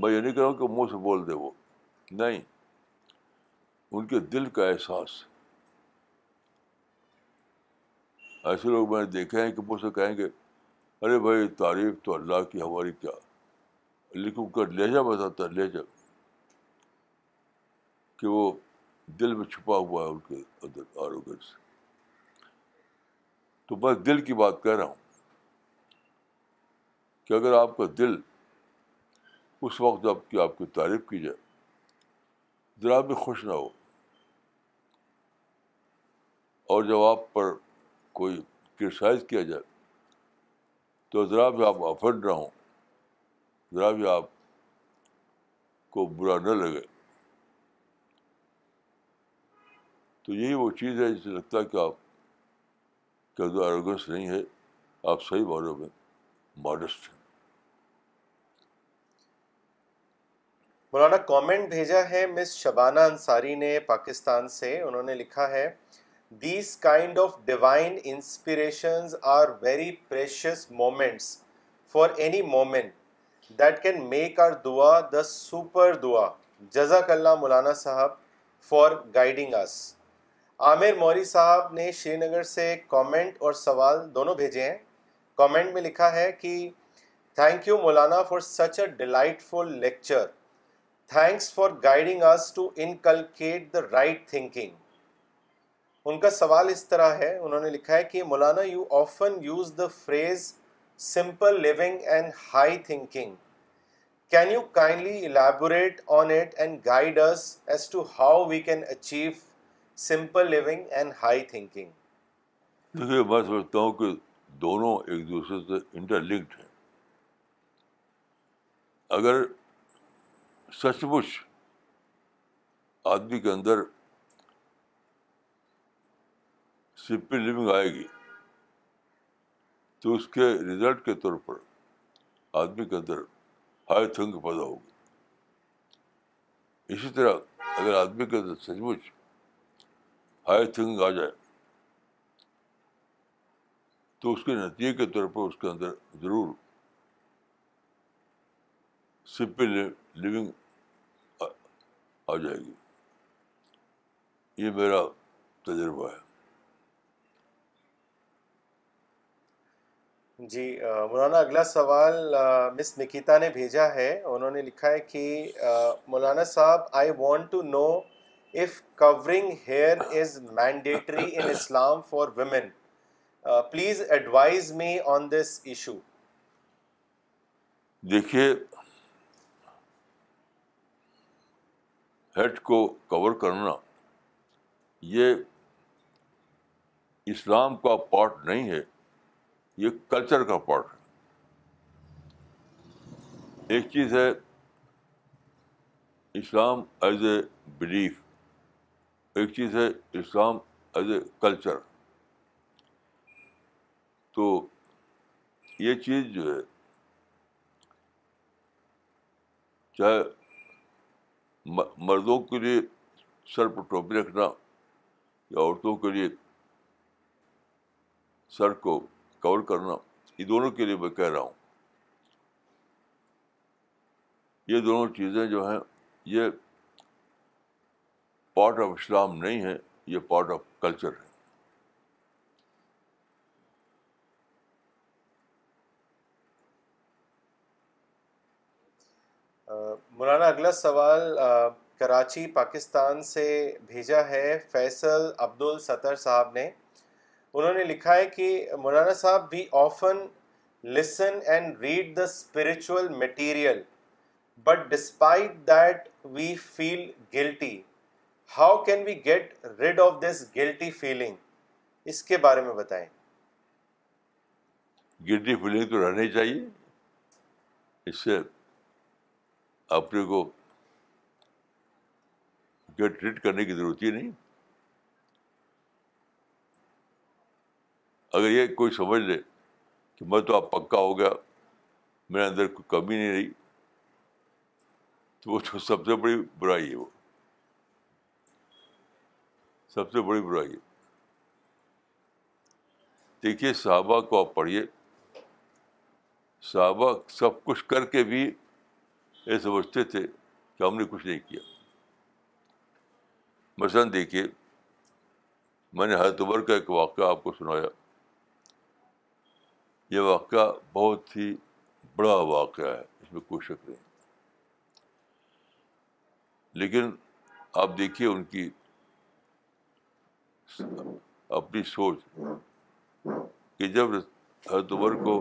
میں یہ نہیں کہوں کہ منہ سے بول دے وہ نہیں ان کے دل کا احساس ایسے لوگ میں نے دیکھے ہیں کہ مجھ سے کہیں گے ارے بھائی تعریف تو اللہ کی ہماری کیا لیکن ان کا لہجہ بتاتا ہے لہجہ کہ وہ دل میں چھپا ہوا ہے ان کے اندر آروگیہ سے تو میں دل کی بات کہہ رہا ہوں کہ اگر آپ کا دل اس وقت جب کہ آپ کی تعریف کی جائے ذرا بھی خوش نہ ہو اور جب آپ پر کوئی کرٹیسائز کیا جائے تو ذرا بھی آپ افرڈ نہ ہوں ذرا بھی آپ کو برا نہ لگے تو یہی وہ چیز ہے جسے لگتا ہے کہ آپ ایروگنس نہیں ہے آپ صحیح باتوں میں ماڈسٹ ہیں مولانا کامنٹ بھیجا ہے مس شبانہ انصاری نے پاکستان سے انہوں نے لکھا ہے these kind of divine inspirations are very precious moments for any moment that can make our dua the super دعا جزاک اللہ مولانا صاحب فار گائیڈنگ آس عامر موری صاحب نے شری نگر سے کامنٹ اور سوال دونوں بھیجے ہیں کامنٹ میں لکھا ہے کہ thank you Maulana for such a delightful lecture thanks for guiding us to inculcate the right thinking in کا سوال اس طرح ہے انہوں نے لکھا ہے کہ Maulana you often use the phrase simple living and high thinking can you kindly elaborate on it and guide us to how we can achieve simple living and high thinking دیکھیے میں سمجھتا ہوں کہ دونوں ایک دوسرے سے انٹر لنکڈ ہیں اگر سچ مچ آدمی کے اندر سمپل لیونگ آئے گی تو اس کے ریزلٹ کے طور پر آدمی کے اندر ہائی تھنک پیدا ہوگی اسی طرح اگر آدمی کے اندر سچ مچ ہائی تھنگ آ جائے تو اس کے نتیجے کے طور پر اس کے اندر ضرور سمپل لیونگ آ جائے گی یہ میرا تجربہ ہے جی مولانا اگلا سوال مس نکیتا نے بھیجا ہے انہوں نے لکھا ہے کہ Maulana sahib I want to know if covering hair is mandatory in Islam for women please advise me on this issue دیکھیے ہیڈ کو کور کرنا یہ اسلام کا پارٹ نہیں ہے یہ کلچر کا پارٹ ہے ایک چیز ہے اسلام ایز اے بلیف ایک چیز ہے اسلام ایز اے کلچر تو یہ چیز جو ہے چاہے مردوں کے لیے سر پر ٹوپی رکھنا یا عورتوں کے لیے سر کو کور کرنا یہ دونوں کے لیے میں کہہ رہا ہوں یہ دونوں چیزیں جو ہیں یہ پارٹ آف اسلام نہیں ہے یہ پارٹ آف کلچر ہے مولانا اگلا سوال کراچی پاکستان سے بھیجا ہے فیصل عبد الستر صاحب نے انہوں نے لکھا ہے کہ مولانا صاحب بھی often listen and read the spiritual material but despite that we feel guilty how can we get rid of this guilty feeling اس کے بارے میں بتائیں گلٹی فیلنگ تو رہنی چاہیے اس سے اپنے کو گیٹ ریڈ کرنے کی ضرورت ہی نہیں اگر یہ کوئی سمجھ لے کہ میں تو آپ پکا ہو گیا میرے اندر کوئی کمی نہیں رہی تو وہ تو سب سے بڑی برائی ہے وہ سب سے بڑی برائی ہے دیکھیے صحابہ کو آپ پڑھیے صحابہ سب کچھ کر کے بھی یہ سمجھتے تھے کہ ہم نے کچھ نہیں کیا مثلاً دیکھیے میں نے ہر تبر کا ایک واقعہ آپ کو سنایا یہ واقعہ بہت ہی بڑا واقعہ ہے اس میں کوئی شک نہیں لیکن آپ دیکھیے ان کی اپنی سوچ کہ جب حضرت عمر کو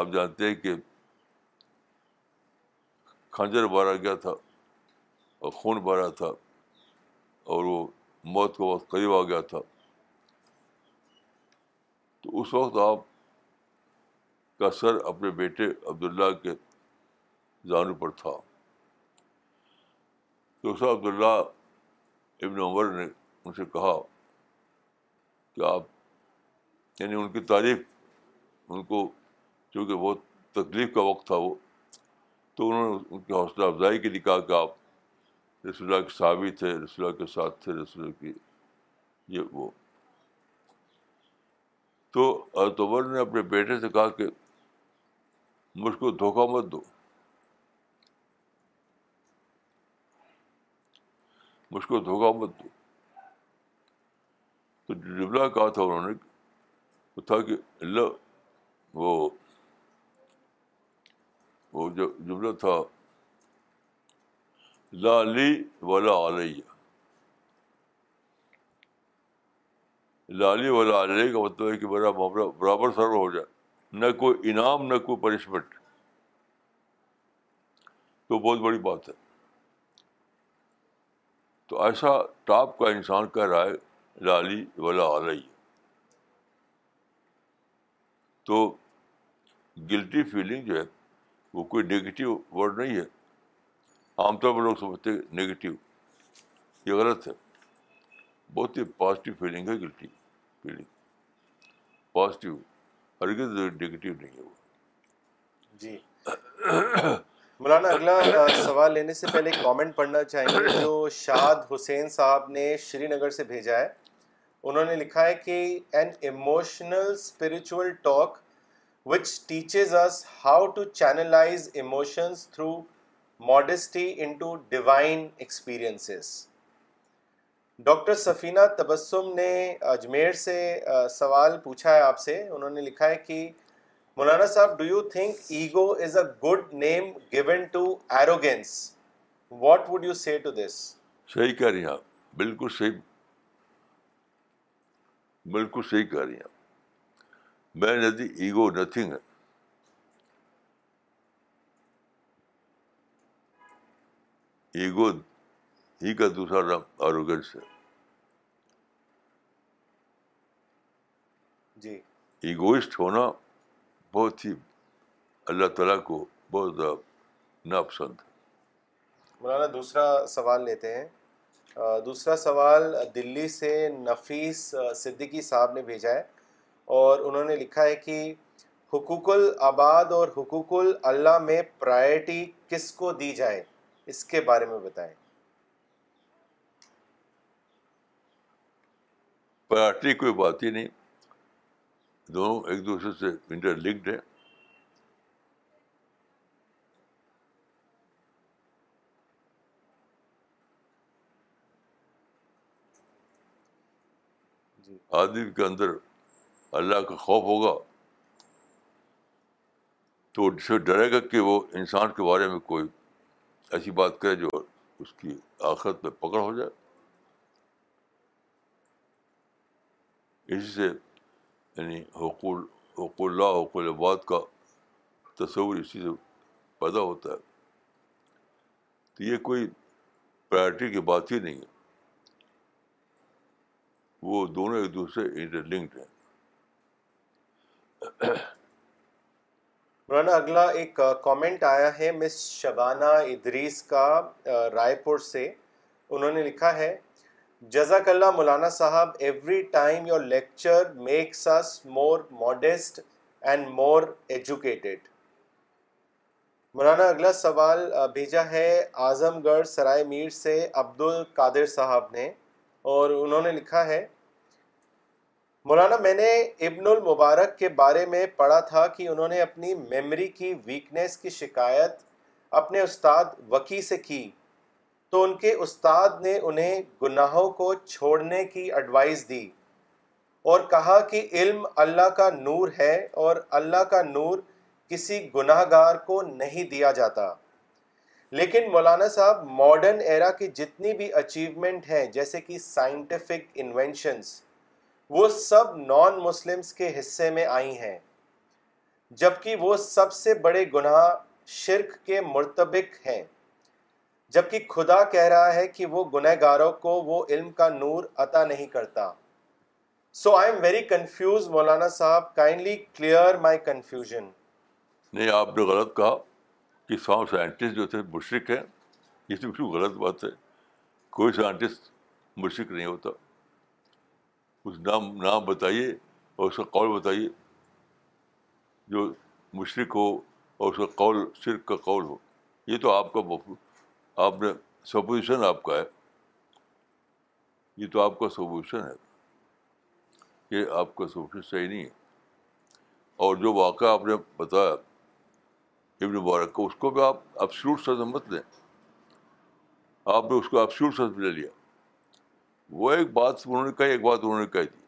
آپ جانتے ہیں کہ کھنجر بارا گیا تھا اور خون بھرا تھا اور وہ موت کو بہت قریب آ گیا تھا اس وقت آپ کا سر اپنے بیٹے عبداللہ کے زانو پر تھا تو اس وقت ابن عمر نے ان سے کہا کہ آپ یعنی ان کی تعریف ان کو چونکہ بہت تکلیف کا وقت تھا وہ تو انہوں نے ان کی حوصلہ افزائی کے لیے کہا کہ آپ رسول اللہ کے صحابی تھے رسول اللہ کے ساتھ تھے رسول اللہ کی یہ وہ تو اتوبر نے اپنے بیٹے سے کہا کہ مجھ کو دھوکہ مت دو مجھ کو دھوکہ مت دو تو جملہ کہا تھا انہوں نے وہ تھا کہ اللہ وہ جو جملہ تھا لا علی ولا علیہ لالی والا لالی کا مطلب ہے کہ میرا معاملہ برابر سرو ہو جائے نہ کوئی انعام نہ کوئی پنشمنٹ تو بہت بڑی بات ہے تو ایسا ٹاپ کا انسان کہہ رہا ہے لالی والا علیہ تو گلٹی فیلنگ جو ہے وہ کوئی نگیٹیو ورڈ نہیں ہے عام طور پر لوگ سمجھتے نگیٹیو یہ غلط ہے بہت ہی پازیٹیو فیلنگ ہے گلٹی فیلنگ پازیٹیو ہرگز نگیٹیو نہیں ہے وہ جی مولانا اگلا سوال لینے سے پہلے کامنٹ پڑھنا چاہیں گے جو شاد حسین صاحب نے شری نگر سے بھیجا ہے انہوں نے لکھا ہے کہ an emotional spiritual talk which teaches us how to channelise emotions through modesty into divine experiences doctor Safina Tabassum نے اجمیر سے سوال پوچھا ہے آپ سے انہوں نے لکھا ہے کہ Maulana sahib do you think ego is a good name given to arrogance what would you say to this صحیح کہہ رہی ہیں بالکل صحیح بالکل صحیح کہہ رہی ہیں میں نے ایگو نتھنگ ہے ایگو ہی کا دوسرا نام ہے جی ایگوئسٹ ہونا بہت ہی اللہ تعالیٰ کو بہت ناپسند ہے مولانا دوسرا سوال لیتے ہیں دوسرا سوال دلی سے نفیس صدیقی صاحب نے بھیجا ہے اور انہوں نے لکھا ہے کہ حقوق الآباد اور حقوق اللہ میں پرائرٹی کس کو دی جائے اس کے بارے میں بتائیں کوئی بات ہی نہیں دونوں ایک دوسرے سے انٹر لنکڈ ہیں جی۔ آدمی کے اندر اللہ کا خوف ہوگا تو سے ڈرے گا کہ وہ انسان کے بارے میں کوئی ایسی بات کرے جو اس کی آخرت میں پکڑ ہو جائے اسی سے یعنی حقول حق اللہ الباد کا تصور اسی سے پیدا ہوتا ہے تو یہ کوئی پرائرٹی کی بات ہی نہیں ہے وہ دونوں ایک دوسرے انٹر لنکڈ ہیں مولانا اگلا ایک کامنٹ آیا ہے مس شبانہ ادریس کا رائے پور سے انہوں نے لکھا ہے جزاک اللہ Maulana sahib every time your lecture makes us more more and educated Maulana اگلا سوال بھیجا ہے اعظم گڑھ سرائے میر سے عبد القادر صاحب نے اور انہوں نے لکھا ہے مولانا میں نے ابن المبارک کے بارے میں پڑھا تھا کہ انہوں نے اپنی میمری کی ویکنیس کی شکایت اپنے استاد وکی سے کی تو ان کے استاد نے انہیں گناہوں کو چھوڑنے کی ایڈوائز دی اور کہا کہ علم اللہ کا نور ہے اور اللہ کا نور کسی گناہ گار کو نہیں دیا جاتا لیکن مولانا صاحب ماڈرن ایرا کی جتنی بھی اچیومنٹ ہیں جیسے کہ سائنٹیفک انوینشنس وہ سب نان مسلمس کے حصے میں آئی ہیں جبکہ وہ سب سے بڑے گناہ شرک کے مرتبک ہیں جب کہ خدا کہہ رہا ہے کہ وہ گنہ گاروں کو وہ علم کا نور عطا نہیں کرتا so I am very confuse Maulana sahib kindly clear my confusion نہیں آپ نے غلط کہا کہ ساؤں سائنٹسٹ جو تھے مشرق ہیں یہ تو بالکل غلط بات ہے کوئی سائنٹسٹ مشرق نہیں ہوتا اس نام نام بتائیے اور اس کا قول بتائیے جو مشرق ہو اور اس کا قول شرک کا قول ہو یہ تو آپ کا آپ نے سپوزیشن آپ کا ہے یہ تو آپ کا سپوزیشن ہے یہ آپ کا سپوزیشن صحیح نہیں ہے اور جو واقعہ آپ نے بتایا ابن مبارک کو اس کو بھی آپ افسوس مت لیں آپ نے اس کو ابسلوٹ میں لے لیا وہ ایک بات انہوں نے کہی ایک بات انہوں نے کہی تھی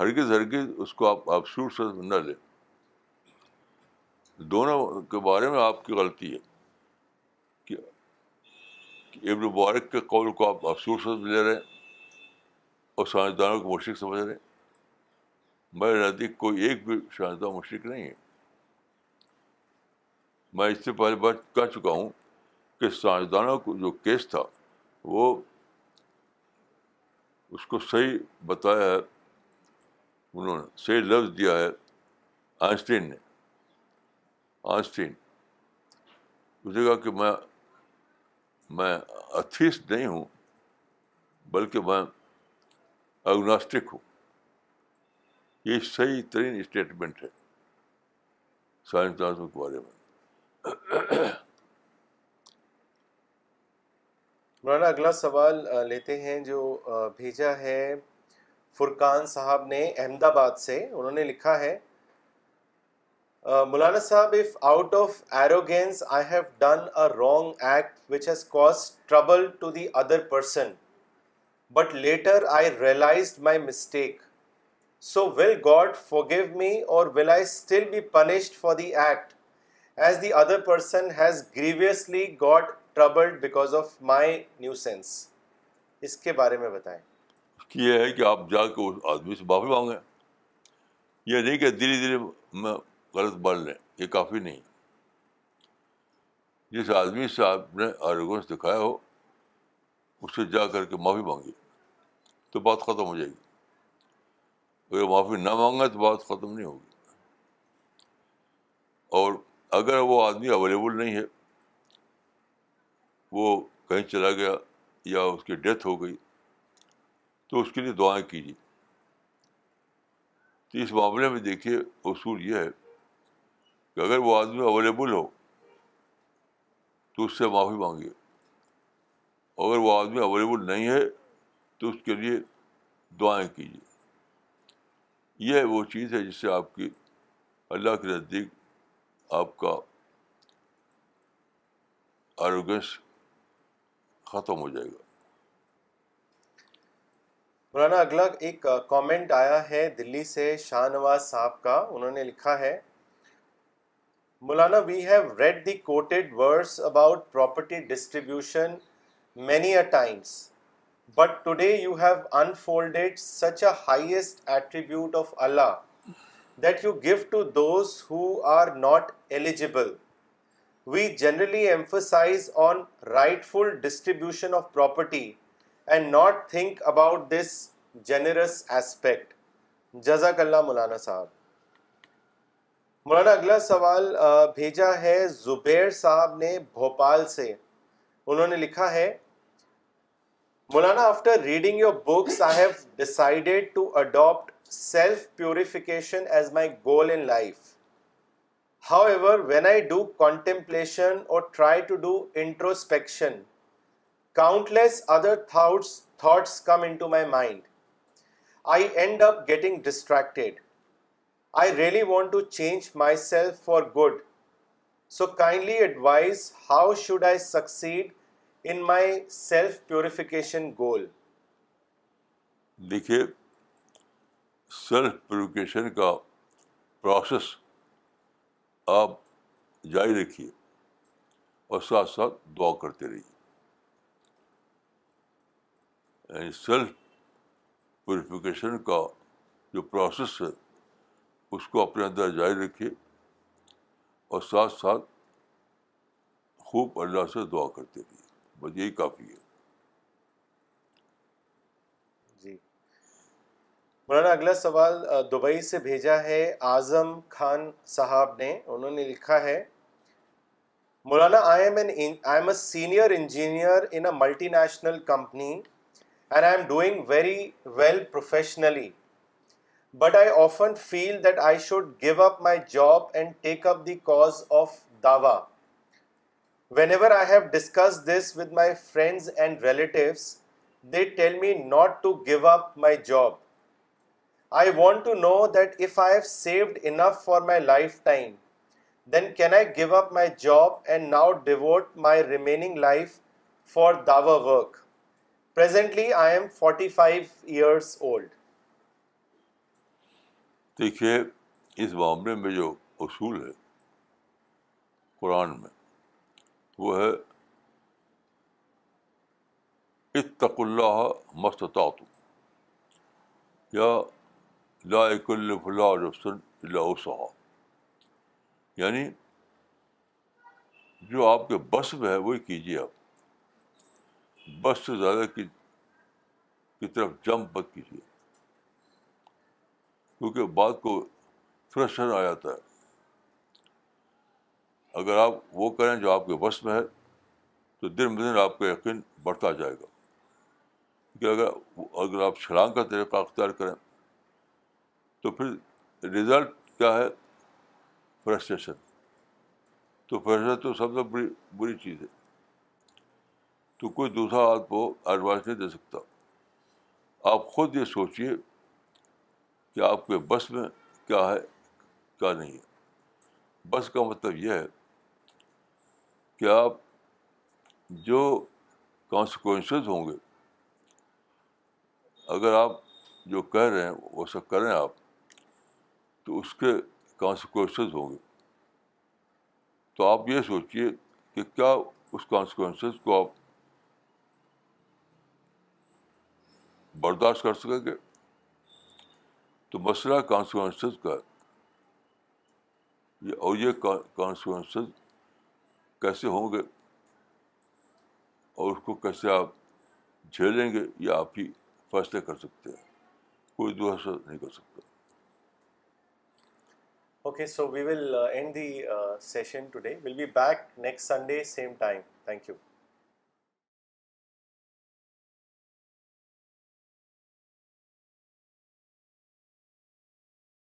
ہرگز ہرگز اس کو آپ افسوس نہ لیں دونوں کے بارے میں آپ کی غلطی ہے ابن مبارک کے قول کو آپ افسوس لے رہے ہیں اور سائنسدانوں کو مشرق سمجھ رہے ہیں میرے نزدیک کوئی ایک بھی سائنسداں مشرق نہیں ہے میں اس سے پہلے بات کہہ چکا ہوں کہ سائنسدانوں کو جو کیس تھا وہ اس کو صحیح بتایا ہے انہوں نے صحیح لفظ دیا ہے آئنسٹین نے آئنسٹین اس نے کہا کہ میں میں نہیں ہوں بلکہ میں اگناسٹک ہوں یہ صحیح ترین اسٹیٹمنٹ ہے سائنسدانوں کے بارے میں مولانا اگلا سوال لیتے ہیں جو بھیجا ہے فرقان صاحب نے احمد آباد سے انہوں نے لکھا ہے Maulana sahib if out of arrogance I have done a wrong act which has cause trouble to the other person but later I realised my mistake so will God forgive me or will I still be punished for the act as the other person has grievously got trouble because of my nuisance اس کے بارے میں بتائیں یہ ہے کہ آپ جا کے اس آدمی سے معافی مانگیں یہ نہیں کہ دھیرے دھیرے میں غلط بن لیں یہ کافی نہیں جس آدمی سے آپ نے آرگنس دکھایا ہو اس سے جا کر کے معافی مانگی تو بات ختم ہو جائے گی اگر معافی نہ مانگا تو بات ختم نہیں ہوگی اور اگر وہ آدمی اویلیبل نہیں ہے وہ کہیں چلا گیا یا اس کی ڈیتھ ہو گئی تو اس کے لیے دعائیں کیجیے تو اس معاملے میں دیکھیے اصول یہ ہے کہ اگر وہ آدمی اویلیبل ہو تو اس سے معافی مانگیے اگر وہ آدمی اویلیبل نہیں ہے تو اس کے لیے دعائیں کیجیے یہ وہ چیز ہے جس سے آپ کی اللہ کے نزدیک آپ کا آروگ ختم ہو جائے گا مولانا اگلا ایک کامنٹ آیا ہے دلی سے شاہ نواز صاحب کا انہوں نے لکھا ہے مولانا we have read the quoted words about property distribution many a times but today you have unfolded such a highest attribute of Allah that you give to those who are not eligible we generally emphasise on rightful distribution of property and not think about this generous aspect جزاک اللہ مولانا صاحب مولانا اگلا سوال بھیجا ہے زبیر صاحب نے بھوپال سے انہوں نے لکھا ہے Maulana after reading your books I have to adapt self purification as my goal in life however when I do contemplation or try to do introspection countless other thoughts come into my mind I end up getting distracted I really want to change myself for good so kindly advise how should I succeed in my self purification goal دیکھیے سیلف پیوریفیکیشن کا پروسیس آپ جاری رکھیے اور ساتھ ساتھ دعا کرتے رہیے سیلف یعنی پیوریفیکیشن کا جو پروسیس ہے اس کو اپنے اندر جاری رکھیے اور ساتھ ساتھ خوب اللہ سے دعا کرتے رہیے بس یہی کافی ہے جی مولانا اگلا سوال دبئی سے بھیجا ہے اعظم خان صاحب نے انہوں نے لکھا ہے مولانا I am am an I a senior engineer in a multinational company and I am doing very well professionally but I often feel that I should give up my job and take up the cause of Dawah. Whenever I have discussed this with my friends and relatives, they tell me not to give up my job. I want to know that if I have saved enough for my lifetime, then can I give up my job and now devote my remaining life for Dawah work? Presently, I am 45 years old. دیکھیے اس معاملے میں جو اصول ہے قرآن میں وہ ہے اتق اللہ مستطاۃ یا لا الف اللہ صحاح یعنی جو آپ کے بس میں ہے وہی کیجیے آپ بس سے زیادہ کی طرف جمپ مت کیجیے کیونکہ بات کو فریشر آ جاتا ہے اگر آپ وہ کریں جو آپ کے بس میں ہے تو دن بہ دن آپ کا یقین بڑھتا جائے گا کیونکہ اگر اگر آپ چھلانگ کا طریقہ اختیار کریں تو پھر رزلٹ کیا ہے فرسٹریشن تو فرسٹریشن تو سب سے بری چیز ہے تو کوئی دوسرا آپ کو ایڈوائس نہیں دے سکتا آپ خود یہ سوچیے کہ آپ کے بس میں کیا ہے کیا نہیں ہے بس کا مطلب یہ ہے کہ آپ جو کانسیکوئنسز ہوں گے اگر آپ جو کہہ رہے ہیں وہ سب کریں آپ تو اس کے کانسیکوئنسز ہوں گے تو آپ یہ سوچیے کہ کیا اس کانسیکوینسز کو آپ برداشت کر سکیں گے تو مسئلہ کانسکوئنس کا یہ اور یہ کانسکوئنس کیسے ہوں گے اور اس کو کیسے آپ جھیلیں گے یہ آپ ہی فیصلے کر سکتے ہیں کوئی دوسرا نہیں کر سکتا okay so we will will end the session today be back next Sunday same time thank you